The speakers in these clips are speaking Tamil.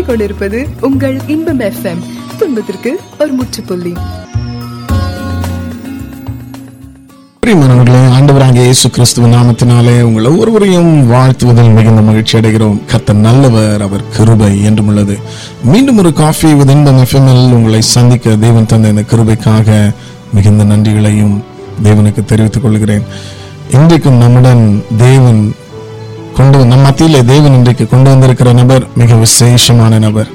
நீங்கள் கேட்டுக்கொண்டிருப்பது உங்கள் இன்பம் எஃப்எம் துன்பத்திற்கு ஒரு முற்றுப்புள்ளி. பிரியமானவர்களே ஆண்டவராகிய இயேசு கிறிஸ்துவ நாமத்தினாலே உங்கள் ஒவ்வொருவரையும் வாழ்த்துவதில் மிகுந்த மகிழ்ச்சி அடைகிறோம். கத்த நல்லவர் அவர் கிருபை என்றும் உள்ளது மீண்டும் ஒரு காஃபி வித் இன்பம் எஃப்எம்எல் உங்களை சந்திக்க தேவன் தந்த இந்த கிருபைக்காக மிகுந்த நன்றிகளையும் தேவனுக்கு தெரிவித்துக் கொள்கிறேன். இன்றைக்கும் நம்முடன் தேவன் கொண்டு நம் மத்தியிலே தேவன் இன்றைக்கு கொண்டு வந்திருக்கிற நபர் மிக விசேஷமான நபர்.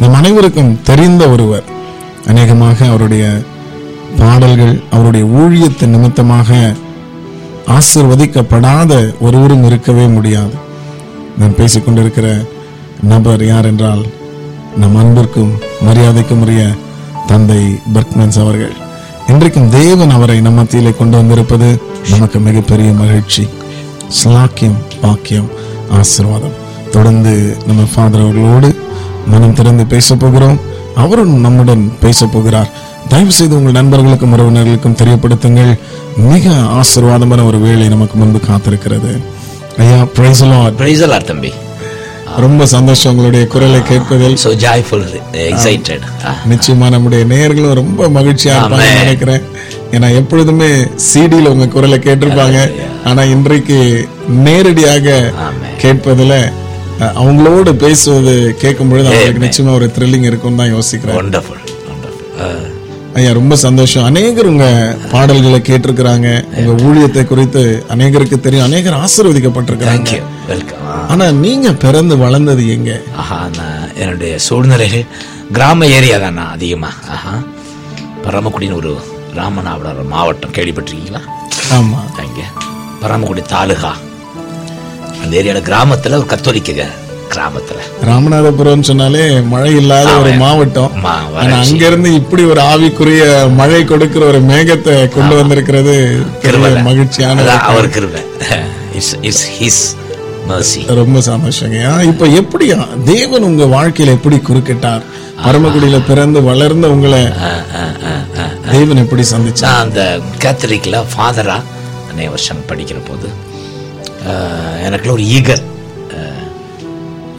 நம் அனைவருக்கும் தெரிந்த ஒருவர். அநேகமாக அவருடைய பாடல்கள் அவருடைய ஊழியத்தின் நிமித்தமாக ஆசிர்வதிக்கப்படாத ஒருவரும் இருக்கவே முடியாது. நான் பேசிக்கொண்டிருக்கிற நபர் யார் என்றால் நம் அன்பிற்கும் மரியாதைக்கும் உரிய தந்தை பர்க்மன்ஸ் அவர்கள். இன்றைக்கும் தேவன் அவரை நம் மத்தியிலே கொண்டு வந்திருப்பது நமக்கு மிகப்பெரிய மகிழ்ச்சி. ஸ்லாக்கியம் பாக்கியம் ஆசீர்வாதம். தொடர்ந்து நம்ம ஃபாதர் அவர்களோடு மனம் திறந்து பேச போகிறோம். அவரும் நம்முடன் பேச போகிறார். தயவு செய்து உங்கள் நண்பர்களுக்கும் உறவினர்களுக்கும் தெரியப்படுத்துங்கள். மிக ஆசீர்வாதமான ஒரு வேலை நமக்கு முன்பு காத்திருக்கிறது. ஐயா பிரைஸ் Praise the Lord, தம்பி. ரொம்ப சந்தோஷம் உங்களுடைய குரலை கேட்பதில். So joyful excited. நிச்சயமா நம்முடைய நேயர்களும் ரொம்ப மகிழ்ச்சியா இருப்பாங்க. நினைக்கிறேன். ஏன்னா எப்பொழுதுமே சிடில உங்க குரலை கேட்டிருப்பாங்க. ஆனா இன்றைக்கு நேரடியாக. கேட்பதுல அவங்களோடு பேசுவது கேட்கும் பொழுது அவங்களுக்கு நிச்சயமா ஒரு த்ரில்லிங் இருக்கும்னு தான் யோசிக்கிறேன். ஐயா ரொம்ப சந்தோஷம். அநேகர் உங்க பாடல்களை கேட்டிருக்கிறாங்க. உங்க ஊழியத்தை குறித்து அநேகருக்கு தெரியும். அநேகர் ஆசீர்வதிக்கப்பட்டிருக்கிறாங்க. Ah, ஆனா நீங்க பிறந்து வளர்ந்தது எங்க? ஆஹா நான் என்னுடைய சூழ்நிலைகள் கிராம ஏரியா தான் நான் அதிகமா? ஆஹா. பரமக்குடின்னு ஒரு ராமநாதபுரம் மாவட்டம் கேள்விப்பட்டிருக்கீங்களா? ஆமா. அங்கே. பரமக்குடி தாலுகா. அந்த ஏரியாவில் கிராமத்துல ஒரு கத்தோலிக்க கிராமத்துல. ராமநாதபுரம் சொன்னாலே மழை இல்லாத ஒரு மாவட்டம். மா, ஆனா அங்க இருந்து இப்படி ஒரு ஆவிக்குரிய மழை கொடுக்கிற ஒரு மேகத்தை கொண்டு வந்திருக்கிறது. மகிழ்ச்சியான அவர் கிருபை. இட்ஸ் இட்ஸ் ஹிஸ் ரொம்ப சந்தோஷங்க. இப்ப எப்படி தேவன் உங்க வாழ்க்கையில எப்படி குறுக்கிட்டார்? பரமக்குடியில பிறந்து வளர்ந்த உங்களை தேவன் எப்படி சந்திச்சார்? நான் அந்த கேத்தலிக்கில் ஃபாதரா அநேக வருஷம் படிக்கிற போது எனக்குள்ள ஒரு ஈகர்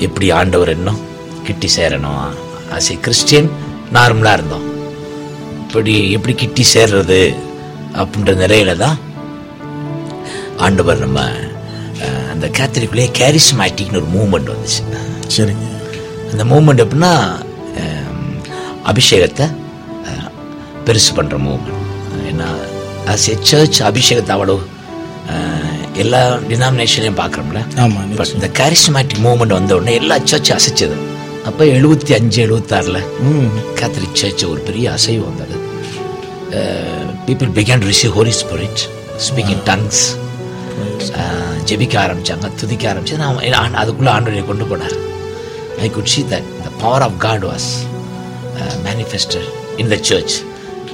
எப்படி ஆண்டவர் இன்னும் கிட்டி சேரணும்? ஆஸ் ஏ கிறிஸ்டியன் நார்மலாக இருந்தோம். இப்படி எப்படி கிட்டி சேர்றது அப்படின்ற நிலையில தான் ஆண்டவர் நம்ம அந்த கேத்தலிக்குள்ளேயே கேரிஸ்மேட்டிக்னு ஒரு மூமெண்ட் வந்துச்சு. சரிங்க. அந்த மூமெண்ட் எப்படின்னா அபிஷேகத்தை பெருசு பண்ணுற மூமெண்ட் ஏன்னா ஆஸ் எ சர்ச் அபிஷேகத்தை அவ்வளோ எல்லா டினாமினேஷன்லையும் பார்க்குறோம்ல. ஆமா பட் இந்த கேரிஸ்மேட்டிக் மூமெண்ட் வந்த உடனே எல்லா சர்ச்சும் அசைச்சது. அப்போ எழுபத்தி அஞ்சு எழுபத்தாறில் கேத்தலிக் சர்ச் ஒரு பெரிய அசைவு வந்தது. People began receive Holy Spirit speaking tongues ஜெபிக்க ஆரம்பிச்சாங்க துதிக்க ஆரம்பிச்சு நான் அதுக்குள்ள ஆண்டவரை கொண்டு போனார் I could see that the power of God was uh, manifested in the church.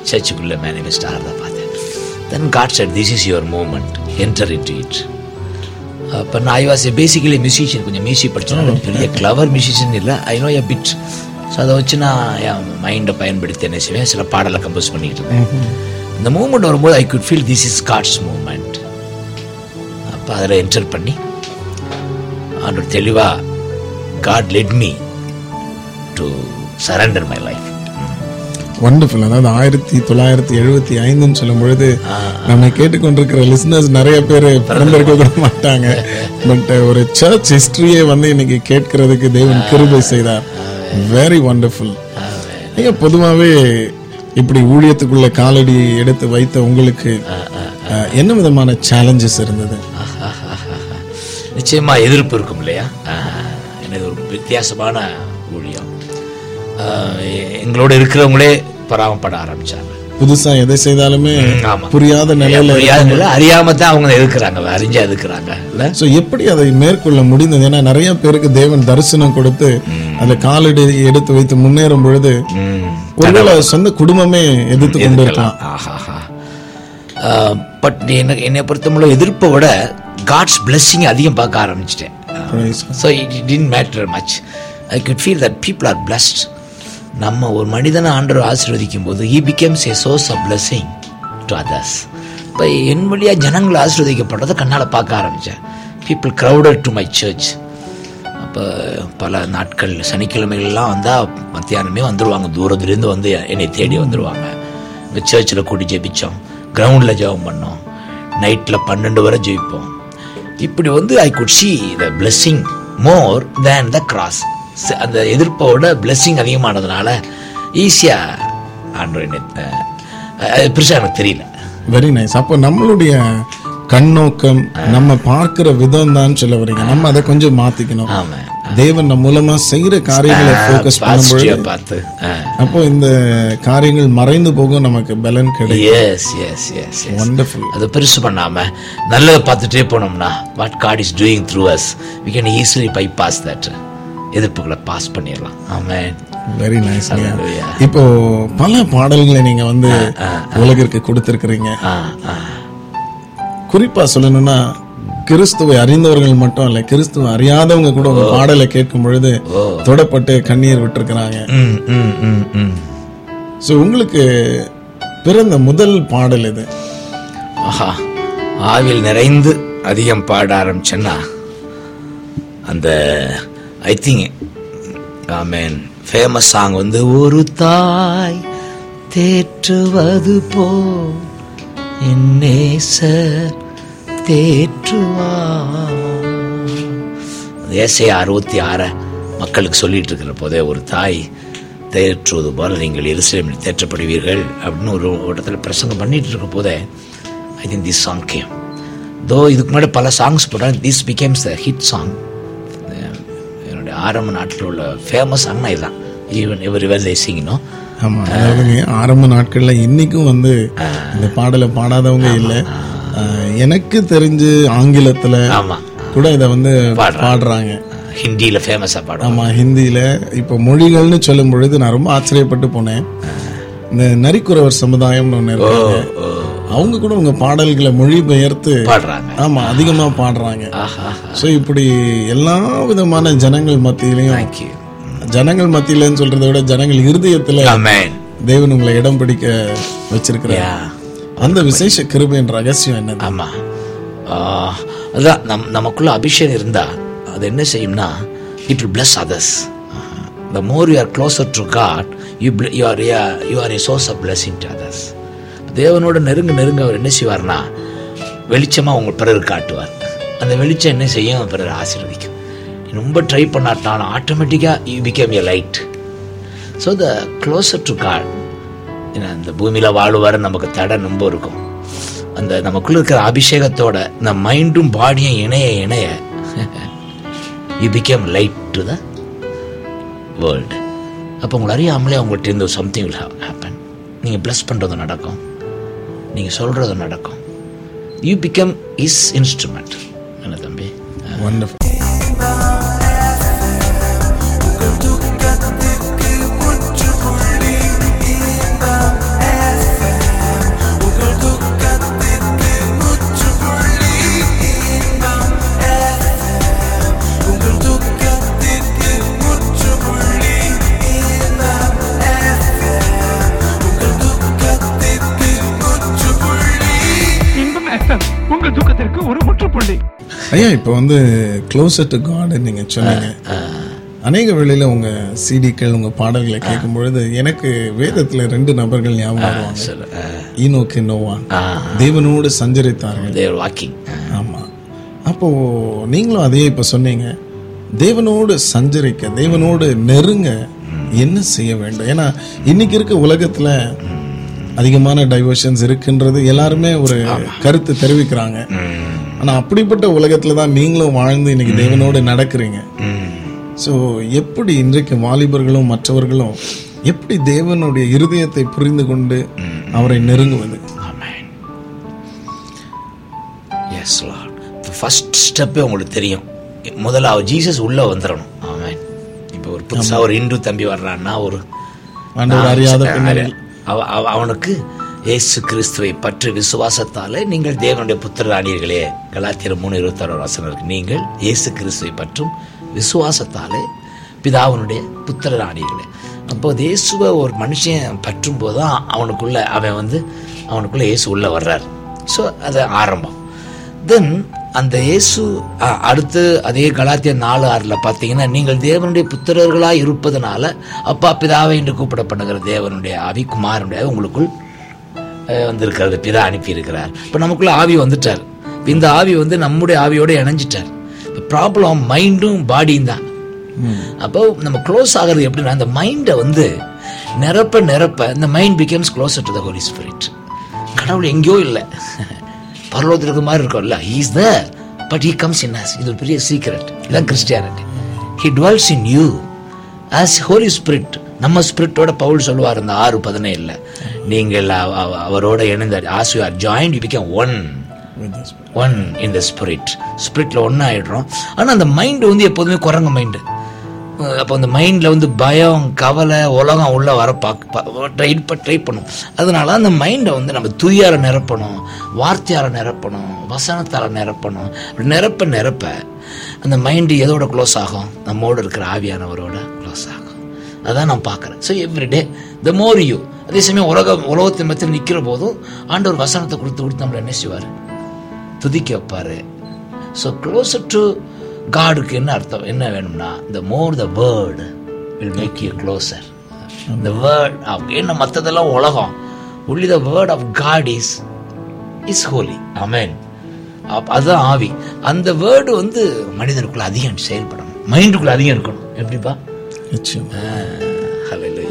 சர்ச்சுக்குள்ளே மேனிஃபெஸ்ட் ஆகிறத பார்த்தேன் then God said this is your moment. Enter into it. அப்போ நான் ஐ வாஸ் பேசிக்கலி மியூசிஷியன் கொஞ்சம் மியூசிக் படித்தேன் பெரிய கிளவர் மியூசிஷியன் இல்லை. I know a bit so அதை வச்சு நான் என் மைண்டை பயன்படுத்தி என்ன செய்வேன் சில பாடலை கம்போஸ் பண்ணிக்கிட்டு இருந்தேன். இந்த மூமெண்ட் வரும்போது I could feel this is God's moment அப்போ அதில் என்டர் பண்ணி ஆண்டவர் தெளிவாக God led me to surrender my life wonderful அதாவது ஆயிரத்தி தொள்ளாயிரத்தி எழுபத்தி ஐந்துன்னு சொல்லும் பொழுது நம்ம கேட்டுக்கொண்டிருக்கிற லிசனர்ஸ் நிறைய பேர் பிறந்திருக்க கூட மாட்டாங்க பட் ஒரு சர்ச் ஹிஸ்டரியே வந்து இன்னைக்கு கேட்கறதுக்கு தேவன் கிருபை செய்தார். வெரி வண்டர்ஃபுல் ஐயா பொதுவாகவே இப்படி ஊழியத்துக்குள்ள காலடி எடுத்து வைத்த உங்களுக்கு என்ன விதமான சேலஞ்சஸ் இருந்தது? நிச்சயமா எதிர்ப்பு இருக்கும் இல்லையா? எனது ஒரு வித்தியாசமான ஊழியம். எங்களோட இருக்கிறவங்களே பராமப்பட ஆரம்பிச்சாங்க. புதுசா எதை செய்தாலுமே. புரியாத நிலையில புரியாத நிலை, அறியாம தான் அவங்க எதிர்க்கிறாங்க அறிஞ்சு எதிர்க்கிறாங்க இல்ல? சோ எப்படி அதை மேற்கொள்ள முடிந்தது? ஏன்னா நிறைய பேருக்கு தேவன் தரிசனம் கொடுத்து அதுல காலடி எடுத்து வைத்து முன்னேறும் பொழுது. ஒருவேளை சொந்த குடும்பமே எதிர்த்து கொண்டு இருக்கலாம் ஆஹாஹா. பட் எனக்கு என்னை பொறுத்தவரை எதிர்ப்பை விட காட்ஸ் blessing அதிகம் பார்க்க ஆரம்பிச்சிட்டேன். So it didn't matter much I could feel that people are blessed நம்ம ஒரு மனிதனை ஆண்டவர் ஆசீர்வதிக்கும் போது he becomes a source of blessing to others இப்போ என் வழியாக ஜனங்கள் ஆசீர்வதிக்கப்படுறதை கண்ணால் பார்க்க ஆரம்பித்தேன் people crowded to my church இப்போ பல நாட்கள் சனிக்கிழமைகள்லாம் வந்தால் மத்தியானமே வந்துடுவாங்க தூரத்துலேருந்து வந்து என்னை தேடி வந்துடுவாங்க இந்த சர்ச்சில் கூட்டி ஜெபிச்சோம். கிரவுண்டில் ஜெபம் பண்ணோம். நைட்டில் பன்னெண்டு வரை ஜெயிப்போம். இப்படி வந்து I could see the blessing more than the cross அந்த எதிர்ப்போட பிளெஸ்ஸிங் அதிகமானதுனால ஈஸியாக ஆண்டு பெருசாக எனக்கு தெரியல. வெரி நைஸ் அப்போ நம்மளுடைய கண்ணோக்கம் நம்ம பார்க்கிற விதம் தான் சொல்ல வரீங்க. நம்ம அதை கொஞ்சம் மாத்திக்கணும். ஆமாம் தேவன் நம்ம மூலமா செய்யற காரியங்களை ஃபோக்கஸ் பண்ணும்பொழுது பாசிட்டிவாக பார்த்து அப்போ இந்த காரியங்கள் மறைந்து போகும் நமக்கு பலன் கிடைக்கும். எஸ் எஸ் எஸ் வண்டர்ஃபுல் அதை பெருசு பண்ணாம நல்லதை பார்த்துட்டே போனோம்னா what God is doing through us we can easily bypass that எதிர்ப்புகளை பாஸ் பண்ணிடலாம். Amen very nice. இப்போ பல பாடல்களை நீங்க வந்து உலகிற்கு கொடுத்திருக்கிறீங்க. ஆ ஆ குறிப்பா சொல்லணும்னா கிறிஸ்துவை அறிந்தவர்கள் மட்டும் இல்ல கிறிஸ்துவை அறியாதவங்க கூட உங்க பாடலை கேட்கும் பொழுது தொடப்பட்டு கண்ணீர் விட்டிருக்கிறாங்க. சோ உங்களுக்கு பிறந்த முதல் பாடல் இது ஆஹா ஆவில் நிறைந்து அதிகம் பாட ஆரம்பிச்சேன்னா அந்த I think amen famous song வந்து ஒரு தாய் தேற்றுவது போ என் நேசர் தேற்றுவார். ஏசை அறுபத்தி ஆறை மக்களுக்கு சொல்லிட்டு இருக்கிற போதே ஒரு தாய் தேற்றுவது போல நீங்கள் எருசலேமில் தேற்றப்படுவீர்கள் அப்படின்னு ஒரு இடத்துல பிரசங்கம் பண்ணிட்டு இருக்க போதே I think this song came though இதுக்கு முன்னாடி பல சாங்ஸ் போட்டேன் this becomes the hit song என்னுடைய ஆரம்ப நாட்டில் உள்ள ஃபேமஸ் சாங்னா இதுதான். ஈவன் எவர் இவர் தேசிங்கனோ ஆமா அதாவதுங்க ஆரம்ப நாட்கள்ல இன்னைக்கும் வந்து இந்த பாடலை பாடாதவங்க இல்ல. எனக்கு தெரிஞ்சு ஆங்கிலத்துல ஆமாம் கூட இத வந்து பாடுறாங்க. ஹிந்தியில் ஃபேமஸாக பாடுவோம் ஆமா ஹிந்தியில. இப்ப மொழிகள்னு சொல்லும் பொழுது நான் ரொம்ப ஆச்சரியப்பட்டு போனேன். இந்த நரிக்குறவர் சமுதாயம்னு ஒண்ணு இருக்காங்க. அவங்க கூட உங்க பாடல்களை மொழிபெயர்த்து பாடுறாங்க. ஆமா அதிகமா பாடுறாங்க. சோ இப்படி எல்லா விதமான ஜனங்கள் மத்தியிலையும் ஜனங்கள் மத்தியிலன்னு சொல்றதை விட ஜனங்கள் இருதயத்துல தேவன் உங்களை இடம் பிடிக்க வச்சிருக்கிறார். அந்த விசேஷ கிருபையின் ரகசியம் என்னது? ஆமா. ஆ, அதான் நம் நமக்குள்ள அபிஷேகம் இருந்தா அது என்ன செய்யும்னா it others. The more you are closer to God you bl- you are a- you are a source of blessing to others. தேவனோட நெருங்க நெருங்க அவர் என்ன செய்வார்னா வெளிச்சமா உங்க பிறர் காட்டுவார். அந்த வெளிச்சம் என்ன செய்யும்? பிறர் ஆசீர்வதிக்கும். ரொம்ப ட்ரை பண்ணாட்டாலும் ஆட்டோமேட்டிக்காக you become a light so the closer to God ஏன்னா இந்த பூமியில் வாழுவார நமக்கு தடை ரொம்ப இருக்கும். அந்த நமக்குள்ள இருக்கிற அபிஷேகத்தோட இந்த மைண்டும் பாடியும் இணைய இணைய you become light to the world அப்போ உங்களை அறியாமலே அவங்கள்ட்ட இருந்து சம்திங் வில் ஹேப்பன் நீங்கள் ப்ளஸ் பண்ணுறது நடக்கும். நீங்கள் சொல்கிறது நடக்கும். யூ பிகம் இஸ் இன்ஸ்ட்ருமெண்ட் என்ன தம்பி? ஒன்று ஐயா இப்போ வந்து க்ளோசர் டு காட் நீங்க சொன்னீங்க. அநேக வேளையில உங்க சிடிக்கள் உங்க பாடல்களை கேட்கும் பொழுது எனக்கு வேதத்துல ரெண்டு நபர்கள் ஞாபகம் ஈனோக்கு நோவான் தேவனோடு சஞ்சரித்தார்கள். தேர் வாக்கிங் ஆமா. அப்போ நீங்களும் அதே இப்ப சொன்னீங்க. தேவனோடு சஞ்சரிக்க தேவனோடு நெருங்க என்ன செய்ய வேண்டும்? ஏன்னா இன்னைக்கு இருக்க உலகத்துல அதிகமான டைவர்ஷன்ஸ் இருக்குன்றது எல்லாருமே ஒரு கருத்து தெரிவிக்கிறாங்க. ஆனா அப்படிப்பட்ட உலகத்துல தான் நீங்களும் வாழ்ந்து இன்னைக்கு தேவனோடு நடக்கிறீங்க. ஸோ எப்படி இன்றைக்கு வாலிபர்களும் மற்றவர்களும் எப்படி தேவனுடைய இருதயத்தை புரிந்து கொண்டு அவரை நெருங்குவது? எஸ் ஃபர்ஸ்ட் ஸ்டெப்பே உங்களுக்கு தெரியும். முதல்ல அவர் ஜீசஸ் உள்ள வந்துடணும் ஆமென் இப்போ ஒரு புதுசா ஒரு இந்து தம்பி வர்றான்னா ஒரு அறியாத அவனுக்கு இயேசு கிறிஸ்துவை பற்றி விசுவாசத்தாலே நீங்கள் தேவனுடைய புத்திராணியர்களே கலாத்திர மூணு இருபத்தாறு வசனம் நீங்கள் இயேசு கிறிஸ்துவை பற்றும் விசுவாசத்தாலே பிதாவனுடைய புத்திராணியர்களே அப்போ இயேசுவை ஒரு மனுஷன் பற்றும் போது தான் அவனுக்குள்ள அவன் வந்து அவனுக்குள்ள இயேசு உள்ள வர்றார். ஸோ அது ஆரம்பம். தென் அந்த இயேசு அடுத்து அதே கலாத்திய நாலு ஆறில் பார்த்தீங்கன்னா நீங்கள் தேவனுடைய புத்திரர்களாக இருப்பதனால அப்பா பிதாவை என்று கூப்பிடப்படுகிற தேவனுடைய ஆவி குமாரனுடைய உங்களுக்குள் வந்திருக்கிறது. பிதா அனுப்பி இருக்கிறார் இப்போ நமக்குள்ள ஆவி வந்துட்டார். இந்த ஆவி வந்து நம்முடைய ஆவியோட இணைஞ்சிட்டார். இப்போ ப்ராப்ளம் மைண்டும் பாடியும் தான். அப்போ நம்ம க்ளோஸ் ஆகிறது எப்படின்னா அந்த மைண்டை வந்து நிரப்ப நிரப்ப இந்த mind becomes closer to the Holy Spirit கடவுள் எங்கேயோ இல்லை. பரலோகத்தில் இருக்க மாதிரி இருக்கும்ல is there but he comes in us இது ஒரு பெரிய சீக்ரெட் இதான் Christianity he dwells in you as Holy Spirit நம்ம ஸ்பிரிட்டோட பவுல் சொல்லுவார் இந்த ஆறு பதினேழுல. நீங்கள் அவ- அவ- அவரோட இணைந்த as you are joined you become one with the Spirit. One in the Spirit ஸ்பிரிட்ல ஒன்றா ஆயிடுறோம் ஆனால் அந்த மைண்டு வந்து எப்போதுமே குரங்க மைண்டு அப்போ அந்த மைண்டில் வந்து பயம் கவலை உலகம் உள்ள வர பார்க்க ட்ரை ட்ரை பண்ணும். அதனால அந்த மைண்டை வந்து நம்ம துயார நிரப்பணும் வார்த்தையால் நிரப்பணும் வசனத்தால் நிரப்பணும். அப்படி நிரப்ப நிரப்ப அந்த மைண்டு எதோட க்ளோஸ் ஆகும்? நம்மோட இருக்கிற ஆவியானவரோட க்ளோஸ் ஆகும். அதான் நான் பார்க்குறேன். So every day the more you அதே சமயம் உலக உலகத்தின் மத்தியில் நிற்கிற போதும் ஆண்டவர் வசனத்தை கொடுத்து கொடுத்து நம்மளை என்ன செய்வார்? துதிக்க வைப்பாரு. ஸோ க்ளோசர் டு காடுக்கு என்ன அர்த்தம்? என்ன வேணும்னா the more the word will make you closer the word என்ன மற்றதெல்லாம் உலகம். Only the word of God is is holy amen அதுதான் ஆவி. அந்த வேர்டு வந்து மனிதனுக்குள்ள அதிகம் செயல்படணும். மைண்டுக்குள்ள அதிகம் இருக்கணும். எப்படிப்பா நிச்சயமா. இப்ப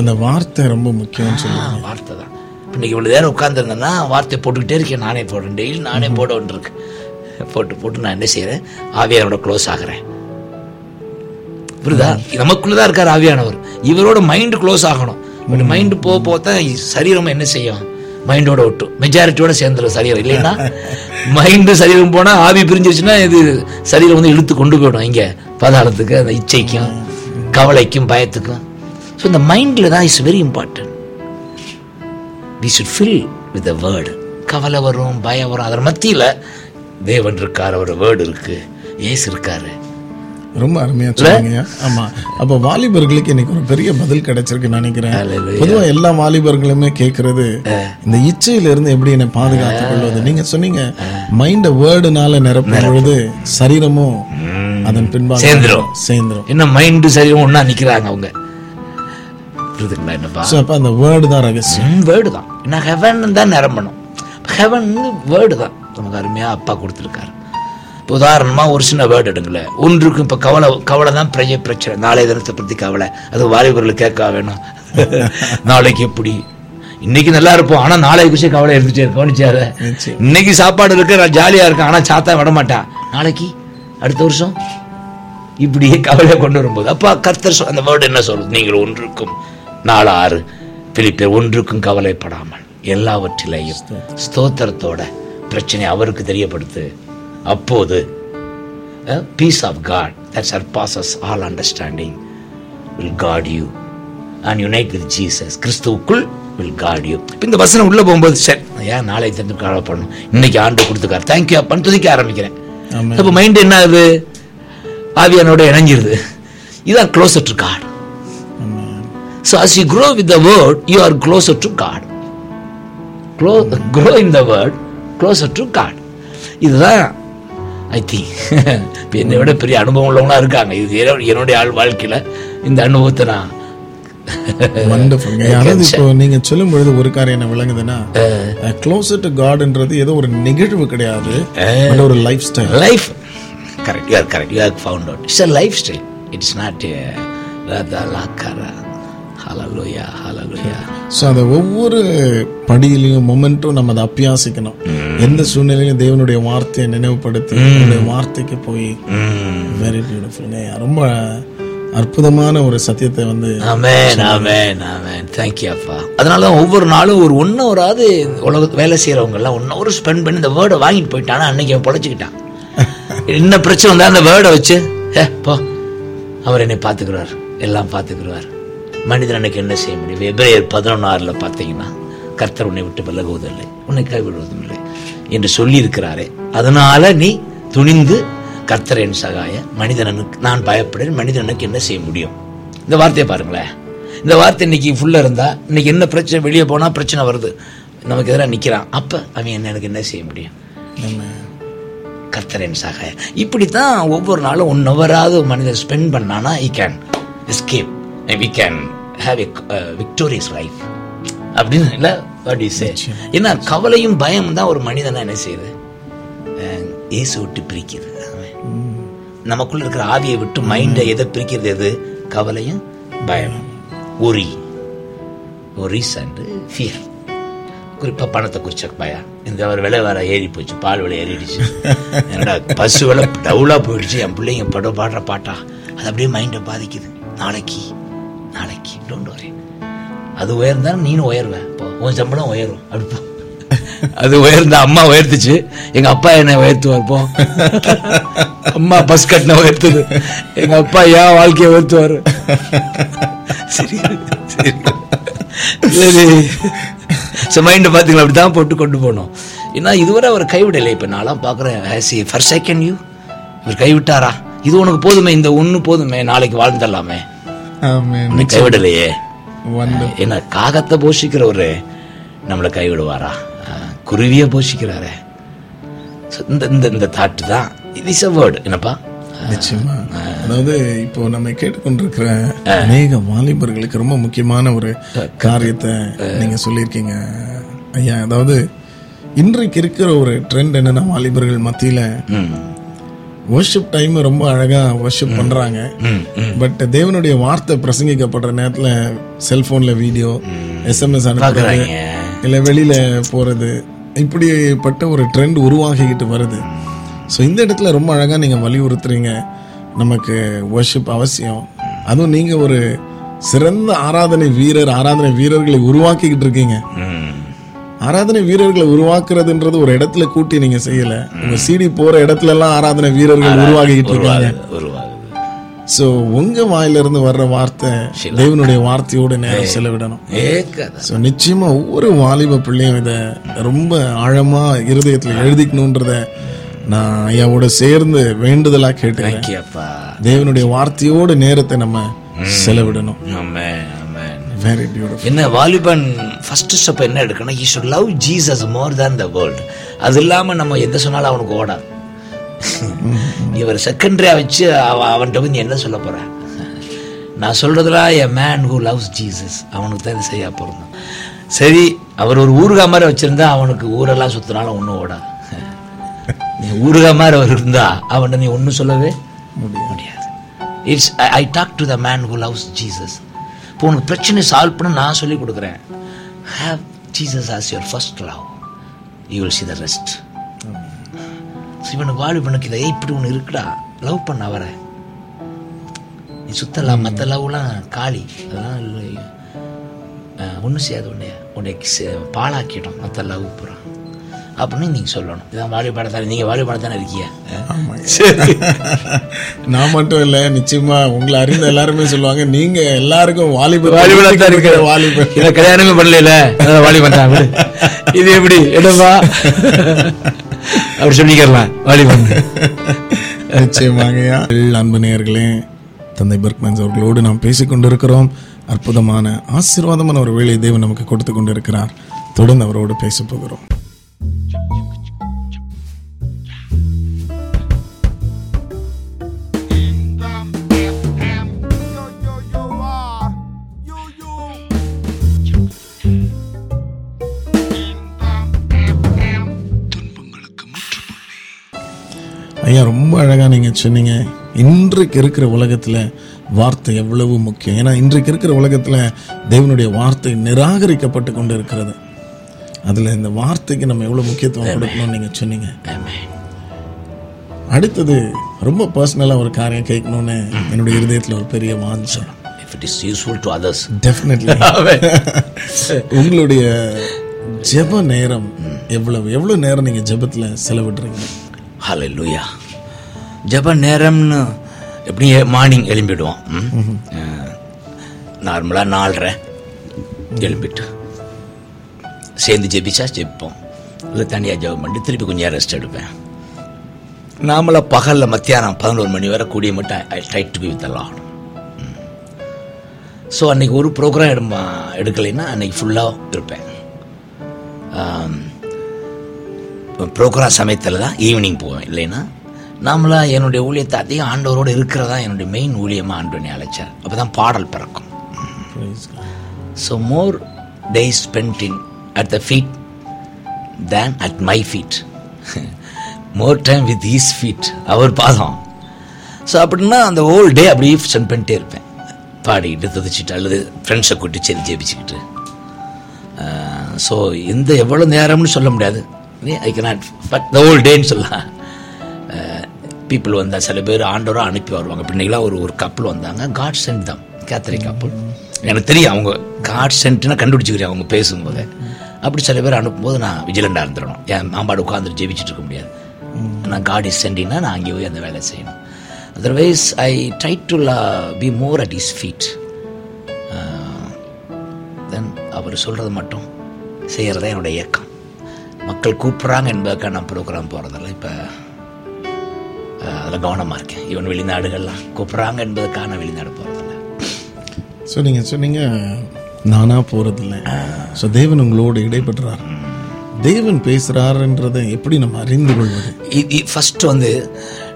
அந்த வார்த்தை ரொம்ப முக்கியம்னு சொல்லுவாங்க. வார்த்தை தான் இன்னைக்கு இவ்வளவு நேரம் உட்காந்துருந்தேன்னா வார்த்தை போட்டுக்கிட்டே இருக்கேன். நானே போடுறேன். டெய்லி நானே போட வேண்டியிருக்கு போட்டு போட்டு நான் என்ன செய்றேன்? ஆவியானோட க்ளோஸ் ஆகிறேன். புரியுதா? நமக்குள்ளதான் இருக்கார் ஆவியானவர். இவரோட மைண்டு க்ளோஸ் ஆகணும். பட் மைண்டு போக போக தான் சரீரம் என்ன செய்யும்? மைண்டோட ஒட்டும் மெஜாரிட்டியோட சேர்ந்துடும் சரீரம் இல்லைன்னா? மைண்டு சரீரம் போனா ஆவி பிரிஞ்சிருச்சுன்னா இது சரீரம் வந்து இழுத்து கொண்டு போயிடும் இங்க. பாதாளத்துக்கு அந்த இச்சைக்கும் கவலைக்கும் பயத்துக்கும். ஸோ இந்த மைண்டில் தான் is very important we should fill with the word கவலை வரும் பயம் வரும். அதன் மத்தியில் தேவன் இருக்கார் அவர் வேர்டு இருக்கு. ஏசு இருக்காரு. ரொம்ப அருமையா சொன்னீங்க. ஆமா. அப்ப வாலிபர்களுக்கு இன்னைக்கு ஒரு பெரிய பதில் கிடைச்சிருக்கு நினைக்கிறேன். Hallelujah. பொதுவா எல்லா வாலிபர்களுமே கேக்குறது இந்த இச்சையில இருந்து எப்படி என்னை பாதுகாத்துக் கொள்வது? நீங்க சொன்னீங்க மைண்ட வேர்டுனால நிரப்பும் பொழுது சரீரமும் அதன் பின்பாக சேர்ந்துரும். சேர்ந்துரும். என்ன மைண்டு சரீரம் ஒன்றா நிற்கிறாங்க அவங்க. புரியுதுங்களா என்னப்பா? அப்ப அந்த வேர்டு தான் ரகசியம். வேர்டு தான். ஏன்னா ஹெவன் தான் நிரம்பணும். ஹெவன் வேர்டு தான். நமக்கு அருமையாக அப்பா கொடுத்துருக்காரு. இப்போ உதாரணமாக ஒரு சின்ன வேர்டு எடுங்களேன். ஒன்றுக்கும் இப்போ கவலை கவலை தான் பெரிய பிரச்சனை. நாளைய தினத்தை பற்றி கவலை. அது வாலிபர்கள் கேட்க வேணும்? நாளைக்கு எப்படி? இன்னைக்கு நல்லா இருப்போம். ஆனால் நாளைக்கு விஷயம் கவலை இருந்துச்சே கவனிச்சாரு நிச்சயம். இன்னைக்கு சாப்பாடு இருக்கு. நான் ஜாலியாக இருக்கேன். ஆனால் சாத்தா விட மாட்டான் நாளைக்கு? அடுத்த வருஷம்? இப்படியே கவலையை கொண்டு வரும்போது. அப்பா கர்த்தர் அந்த வேர்டு என்ன சொல்லுது? நீங்கள் ஒன்றுக்கும் நாலு ஆறு பிலிப்பியர் ஒன்றுக்கும் கவலைப்படாமல் எல்லாவற்றிலையும் ஸ்தோத்திரத்தோட பிரச்சனை அவருக்கு தெரியப்படுத்து. அப்போது peace of God that surpasses all understanding will guard you and unite with Jesus கிறிஸ்துவுக்குள் வில் காட் யூ இந்த வசனம் உள்ள போகும்போது சரி ஏன் நாளை தெரிஞ்சு கவலைப்படணும்? இன்னைக்கு ஆண்டு கொடுத்துக்கார் தேங்க்யூ அப்பான்னு துதிக்க ஆரம்பிக்கிறேன். அப்போ மைண்ட் என்ன ஆகுது? ஆவியானோட இணைஞ்சிருது. இதுதான் closer to God so as you grow with the word you are closer to God glow grow in the word closer to God இதுதான் ஐ திங்க் இப்போ என்னை விட பெரிய அனுபவம் உள்ளவங்களா இருக்காங்க. இது என்னோட- என்னுடைய ஆள் வாழ்க்கையில இந்த அனுபவத்தை நான் அதாவது இப்போ நீங்க சொல்லும் பொழுது ஒரு காரியம் என்ன விளங்குதுன்னா க்ளோசர் டு காட்ன்றது ஏதோ ஒரு நிகழ்வு கிடையாது ஒரு lifestyle life correct you are correct you are found out it's a lifestyle it's not லாக்காரா hallelujah hallelujah so அந்த ஒவ்வொரு படியிலையும் மொமெண்ட்டும் நம்ம அதை அப்பியாசிக்கணும் எந்த சூழ்நிலையிலும் தேவனுடைய வார்த்தையை நினைவுபடுத்தி அவருடைய வார்த்தைக்கு போய் வெரி பியூட்டிஃபுல் ரொம்ப அற்புதமான ஒரு சத்தியத்தை வந்து ஆமென் ஆமென் ஆமென் தேங்க்யூ அப்பா அதனால தான் ஒவ்வொரு நாளும் ஒரு ஒன் ஹவராது உலக வேலை செய்கிறவங்க எல்லாம் ஒன் ஹவர் ஸ்பெண்ட் பண்ணி இந்த வேர்டை வாங்கிட்டு போயிட்டானா அன்னைக்கு அவன் பொழைச்சிக்கிட்டான். என்ன பிரச்சனை வந்தா அந்த வேர்டை வச்சு ஏ போ. அவர் என்னை பார்த்துக்கிறார் எல்லாம் பார்த்துக்கிறார். மனிதன் எனக்கு என்ன செய்ய முடியும்? எபிரேயர் பதினொன்னாறில் பார்த்தீங்கன்னா கர்த்தர் உன்னை விட்டு விலகுவதில்லை. உன்னை கைவிடுவதும் இல்லை என்று சொல்லியிருக்கிறாரே. அதனால நீ துணிந்து கர்த்தர் என் சகாய மனிதனுக்கு நான் பயப்படுறேன் மனிதனுக்கு என்ன செய்ய முடியும்? இந்த வார்த்தையை பாருங்களேன். இந்த வார்த்தை இன்னைக்கு ஃபுல்லாக இருந்தா இன்னைக்கு என்ன பிரச்சனை வெளியே போனா பிரச்சனை வருது. நமக்கு எதிராக நிற்கிறான் அப்போ அவன் என்ன எனக்கு என்ன செய்ய முடியும்? நம்ம கர்த்தரின் சகாய. இப்படித்தான் ஒவ்வொரு நாளும் ஒன் ஹவராவது மனிதன் ஸ்பெண்ட் பண்ணானா he can escape we can have a victorious life அப்படின்னு இல்லை? வாட் சே ஏன்னா கவலையும் பயம் தான் ஒரு மனிதனை என்ன செய்யுது? இயேசு விட்டு பிரிக்குது. நமக்குள்ள இருக்கிற ஆவியை விட்டு மைண்டை எதை பிரிக்கிறது எது? கவலையும் பயம் ஒரி ஒரிஸ் அண்ட் ஃபியர் குறிப்பா பணத்தை குறிச்ச பயம் இந்த ஒரு விலை வேற ஏறி போச்சு பால் விலை ஏறிடுச்சு. என்னடா பசு விலை டவுலா போயிடுச்சு என் பிள்ளைங்க பட பாடுற பாட்டா. அது அப்படியே மைண்டை பாதிக்குது. நாளைக்கு நாளைக்கு டோன்ட் வரி அது உயர்ந்தாலும் நீனும் உயர்வேன் இப்போ உன் சம்பளம் உயரும். அப்படி அது உயர்ந்த அம்மா உயர்த்துச்சு. எங்க அப்பா என்ன உயர்த்துவார் போ. அம்மா பஸ் கட்டின உயர்த்துது. எங்க அப்பா ஏன் வாழ்க்கையை உயர்த்துவாரு. சரி சரி. சரி. ஸோ மைண்டை பார்த்தீங்களா அப்படி தான் போட்டு கொண்டு போகணும் ஏன்னா இதுவரை அவர் கைவிடலை. இப்போ நான்லாம் பார்க்குறேன். ஹேசி ஃபர் செகண்ட் யூ இவர் கைவிட்டாரா? இது உனக்கு போதுமே. இந்த ஒன்று போதுமே. நாளைக்கு வாழ்ந்துடலாமே. கைவிடலையே. என்ன காகத்தை போஷிக்கிறவரு நம்மளை கைவிடுவாரா? குருவியை போஷிக்கிறாரே. இந்த இந்த இந்த தாட்டு தான். இது இஸ் அ வேர்டு என்னப்பா? நிச்சயமா. அதாவது இப்போ நம்ம கேட்டுக்கொண்டிருக்கிற அநேக வாலிபர்களுக்கு ரொம்ப முக்கியமான ஒரு காரியத்தை நீங்க சொல்லியிருக்கீங்க. ஐயா அதாவது இன்றைக்கு இருக்கிற ஒரு ட்ரெண்ட் என்னன்னா வாலிபர்கள் மத்தியில worship டைம் ரொம்ப அழகா worship பண்றாங்க. ம் ம். பட் தேவனுடைய வார்த்தை பிரசங்கிக்கப்படுற நேரத்துல செல்போன்ல வீடியோ எஸ்எம்எஸ் அனுப்புறது இல்ல வெளியில போறது இப்படிப்பட்ட ஒரு ட்ரெண்ட் உருவாகிக்கிட்டு வருது. ஸோ இந்த இடத்துல ரொம்ப அழகா நீங்க வலியுறுத்துறீங்க. நமக்கு worship அவசியம். அதுவும் நீங்க ஒரு சிறந்த ஆராதனை வீரர் ஆராதனை வீரர்களை உருவாக்கிக்கிட்டு இருக்கீங்க. ஆராதனை வீரர்களை உருவாக்குறதுன்றது ஒரு இடத்துல கூட்டி நீங்க செய்யல. உங்க சிடி போற இடத்துல எல்லாம் ஆராதனை வீரர்கள் உருவாகிக்கிட்டு இருக்காங்க. சோ உங்க வாயில இருந்து வர்ற வார்த்தை தேவனுடைய வார்த்தையோட நேரம் செலவிடணும். ஸோ நிச்சயமா ஒவ்வொரு வாலிப பிள்ளையும் இதை ரொம்ப ஆழமா இருதயத்துல எழுதிக்கணுன்றத நான் ஐயாவோட சேர்ந்து வேண்டுதலா தேங்க்யூப்பா தேவனுடைய வார்த்தையோட நேரத்தை நம்ம செலவிடணும். வெரி பியூட்டிஃபுல் என்ன வாலிபன் ஃபர்ஸ்ட் ஸ்டெப் என்ன எடுக்கணும்? He should love Jesus more than the world அது இல்லாம நம்ம எந்த சொன்னாலும் அவனுக்கு ஓடாது இவர் செகண்டரியா வச்சு அவ அவன்கிட்ட வந்து என்ன சொல்ல போற? நான் சொல்றதுலாம் a man who loves Jesus அவனுக்கு தான் இது சரியா பொருந்தும். சரி அவர் ஒரு ஊருகா மாதிரி வச்சிருந்தா அவனுக்கு ஊரெல்லாம் சுத்தினாலும் ஒன்றும் ஓடாது நீ ஊருகா மாதிரி அவர் இருந்தா அவன்கிட்ட நீ ஒன்றும் சொல்லவே முடியாது. It's I talk to the man who loves Jesus இப்போ உனக்கு பிரச்சனை சால்வ் பண்ண நான் சொல்லி கொடுக்குறேன். Have Jesus as your first love you will see the rest இவனுக்கு வாலிபனுக்கு இதை "ஏய், இப்படி ஒன்று இருக்குடா. லவ் பண்ண அவரை. நீ சுத்தலாம் மற்ற லவ்லாம் காலி. அதெல்லாம் இல்லை ஒன்றும் செய்யாது உன்னைய. உன்னை சே- பாழாக்கிடும். மற்ற லவ் பூரா. அப்படின்னு நீங்கள் சொல்லணும் இதான் வாலிபாடத்தானே நீங்கள் வாலிபாடத்தானே இருக்கீங்க சரி நான் மட்டும் இல்ல நிச்சயமா உங்களை அறிந்த எல்லாருமே சொல்லுவாங்க நீங்க எல்லாருக்கும் வாலிப வாலிபன் தான் இருக்கிற வாலிபர் இதை கல்யாணமே பண்ணல வாலிபன் தான். இது எப்படி என்னப்பா அப்படி சொல்லிக்கிறலாம் வாலிபன் நிச்சயமாங்கய்யா அன்பு நேயர்களே தந்தை பர்க்மன்ஸ் அவர்களோடு நாம் பேசிக் கொண்டிருக்கிறோம் அற்புதமான ஆசீர்வாதமான ஒரு வேலையை தேவன் நமக்கு கொடுத்து கொண்டிருக்கிறார் தொடர்ந்து அவரோடு பேச போகிறோம். ஐயா ரொம்ப அழகா நீங்க சொன்னீங்க. இன்றைக்கு இருக்கிற உலகத்துல வார்த்தை எவ்வளவு முக்கியம். ஏன்னா இன்றைக்கு இருக்கிற உலகத்துல தேவனுடைய வார்த்தை நிராகரிக்கப்பட்டு கொண்டு இருக்கிறது அதுல இந்த வார்த்தைக்கு நம்ம எவ்வளவு முக்கியத்துவம் கொடுக்கணும்னு நீங்க சொன்னீங்க. அடுத்தது ரொம்ப பர்சனலா ஒரு காரியம் கேட்கணும்னு என்னுடைய இருதயத்துல ஒரு பெரிய வாஞ்சம் it is useful to others definitely உங்களுடைய ஜெப நேரம் எவ்வளவு? எவ்வளவு நேரம் நீங்க ஜெபத்துல செலவிடுறீங்க? ஹalleluya ஜெப நேரம்னு எப்படி மார்னிங் எழும்பிடுவோம். நார்மலாக நாலரை எழும்பிட்டு சேர்ந்து ஜெபிச்சா ஜெபிப்போம். இல்லை தனியாக ஜெபம் பண்ணிட்டு திருப்பி கொஞ்சம் நேரம் ரெஸ்ட் எடுப்பேன். நாமளாக பகலில் மத்தியானம் பதினோரு மணி வரை கூடிய மட்டும் I try to be with lot so அன்னைக்கு ஒரு ப்ரோக்ராம் எடுமா எடுக்கலைன்னா அன்னைக்கு ஃபுல்லாக இருப்பேன். ப்ரோக்ராம் சமயத்தில் தான் ஈவினிங் போவேன். இல்லைன்னா நாமளா என்னுடைய ஊழியத்தை அதிகம் ஆண்டவரோடு இருக்கிறதா என்னுடைய மெயின் ஊழியமாக ஆண்டவனை அழைச்சார். அப்போ தான் பாடல் பிறக்கும். So more days spend in at the feet than at my feet more time with his feet அவர் பாதம். ஸோ அப்படின்னா அந்த ஹோல் டே அப்படியே ஸ்பெண்ட் பண்ணிட்டே இருப்பேன். பாடிக்கிட்டு துதிச்சிட்டு அல்லது ஃப்ரெண்ட்ஸை கூட்டி சரி ஜெபிச்சுக்கிட்டு. ஸோ எந்த எவ்வளோ நேரம்னு சொல்ல முடியாது. I cannot put the whole டேன்னு சொல்லலாம். பீப்புள் வந்தால் சில பேர் ஆண்டவராக அனுப்பி வருவாங்க. பின்னைக்கெல்லாம் ஒரு ஒரு கப்பல் வந்தாங்க. காட் சென்ட் தான் கேத்தலிக் கப்பல் எனக்கு தெரியும் அவங்க காட் சென்ட்னா கண்டுபிடிச்சிக்கிறேன் அவங்க பேசும்போது. அப்படி சில பேர் அனுப்பும்போது நான் விஜிலண்டாக இருந்துடணும். என் மாம்பாடு உட்காந்துட்டு ஜெபிச்சுட்டு இருக்க முடியாது. நான் காட் இஸ் சென்டிங்னா நான் அங்கே போய் அந்த வேலை செய்யணும். Otherwise I try to be more at his feet then அவர் சொல்கிறது மட்டும் செய்கிறதா என்னோட இயக்கம். மக்கள் கூப்பிட்றாங்க என்பதற்காக நான் ப்ரோக்ராம் போகிறதில்ல இப்போ அதில் கவனமாக இருக்கேன். ஈவன் வெளிநாடுகள்லாம் கூப்பிட்றாங்க என்பதற்காக நான் வெளிநாடு போகிறதில்ல ஸோ நீங்கள் சொன்னீங்க நானா போகிறதில்ல ஸோ தேவன் உங்களோடு இடைப்பட்டுறார் தேவன் பேசுகிறாருன்றதை எப்படி நம்ம அறிந்து கொள்வது? ஃபஸ்ட்டு வந்து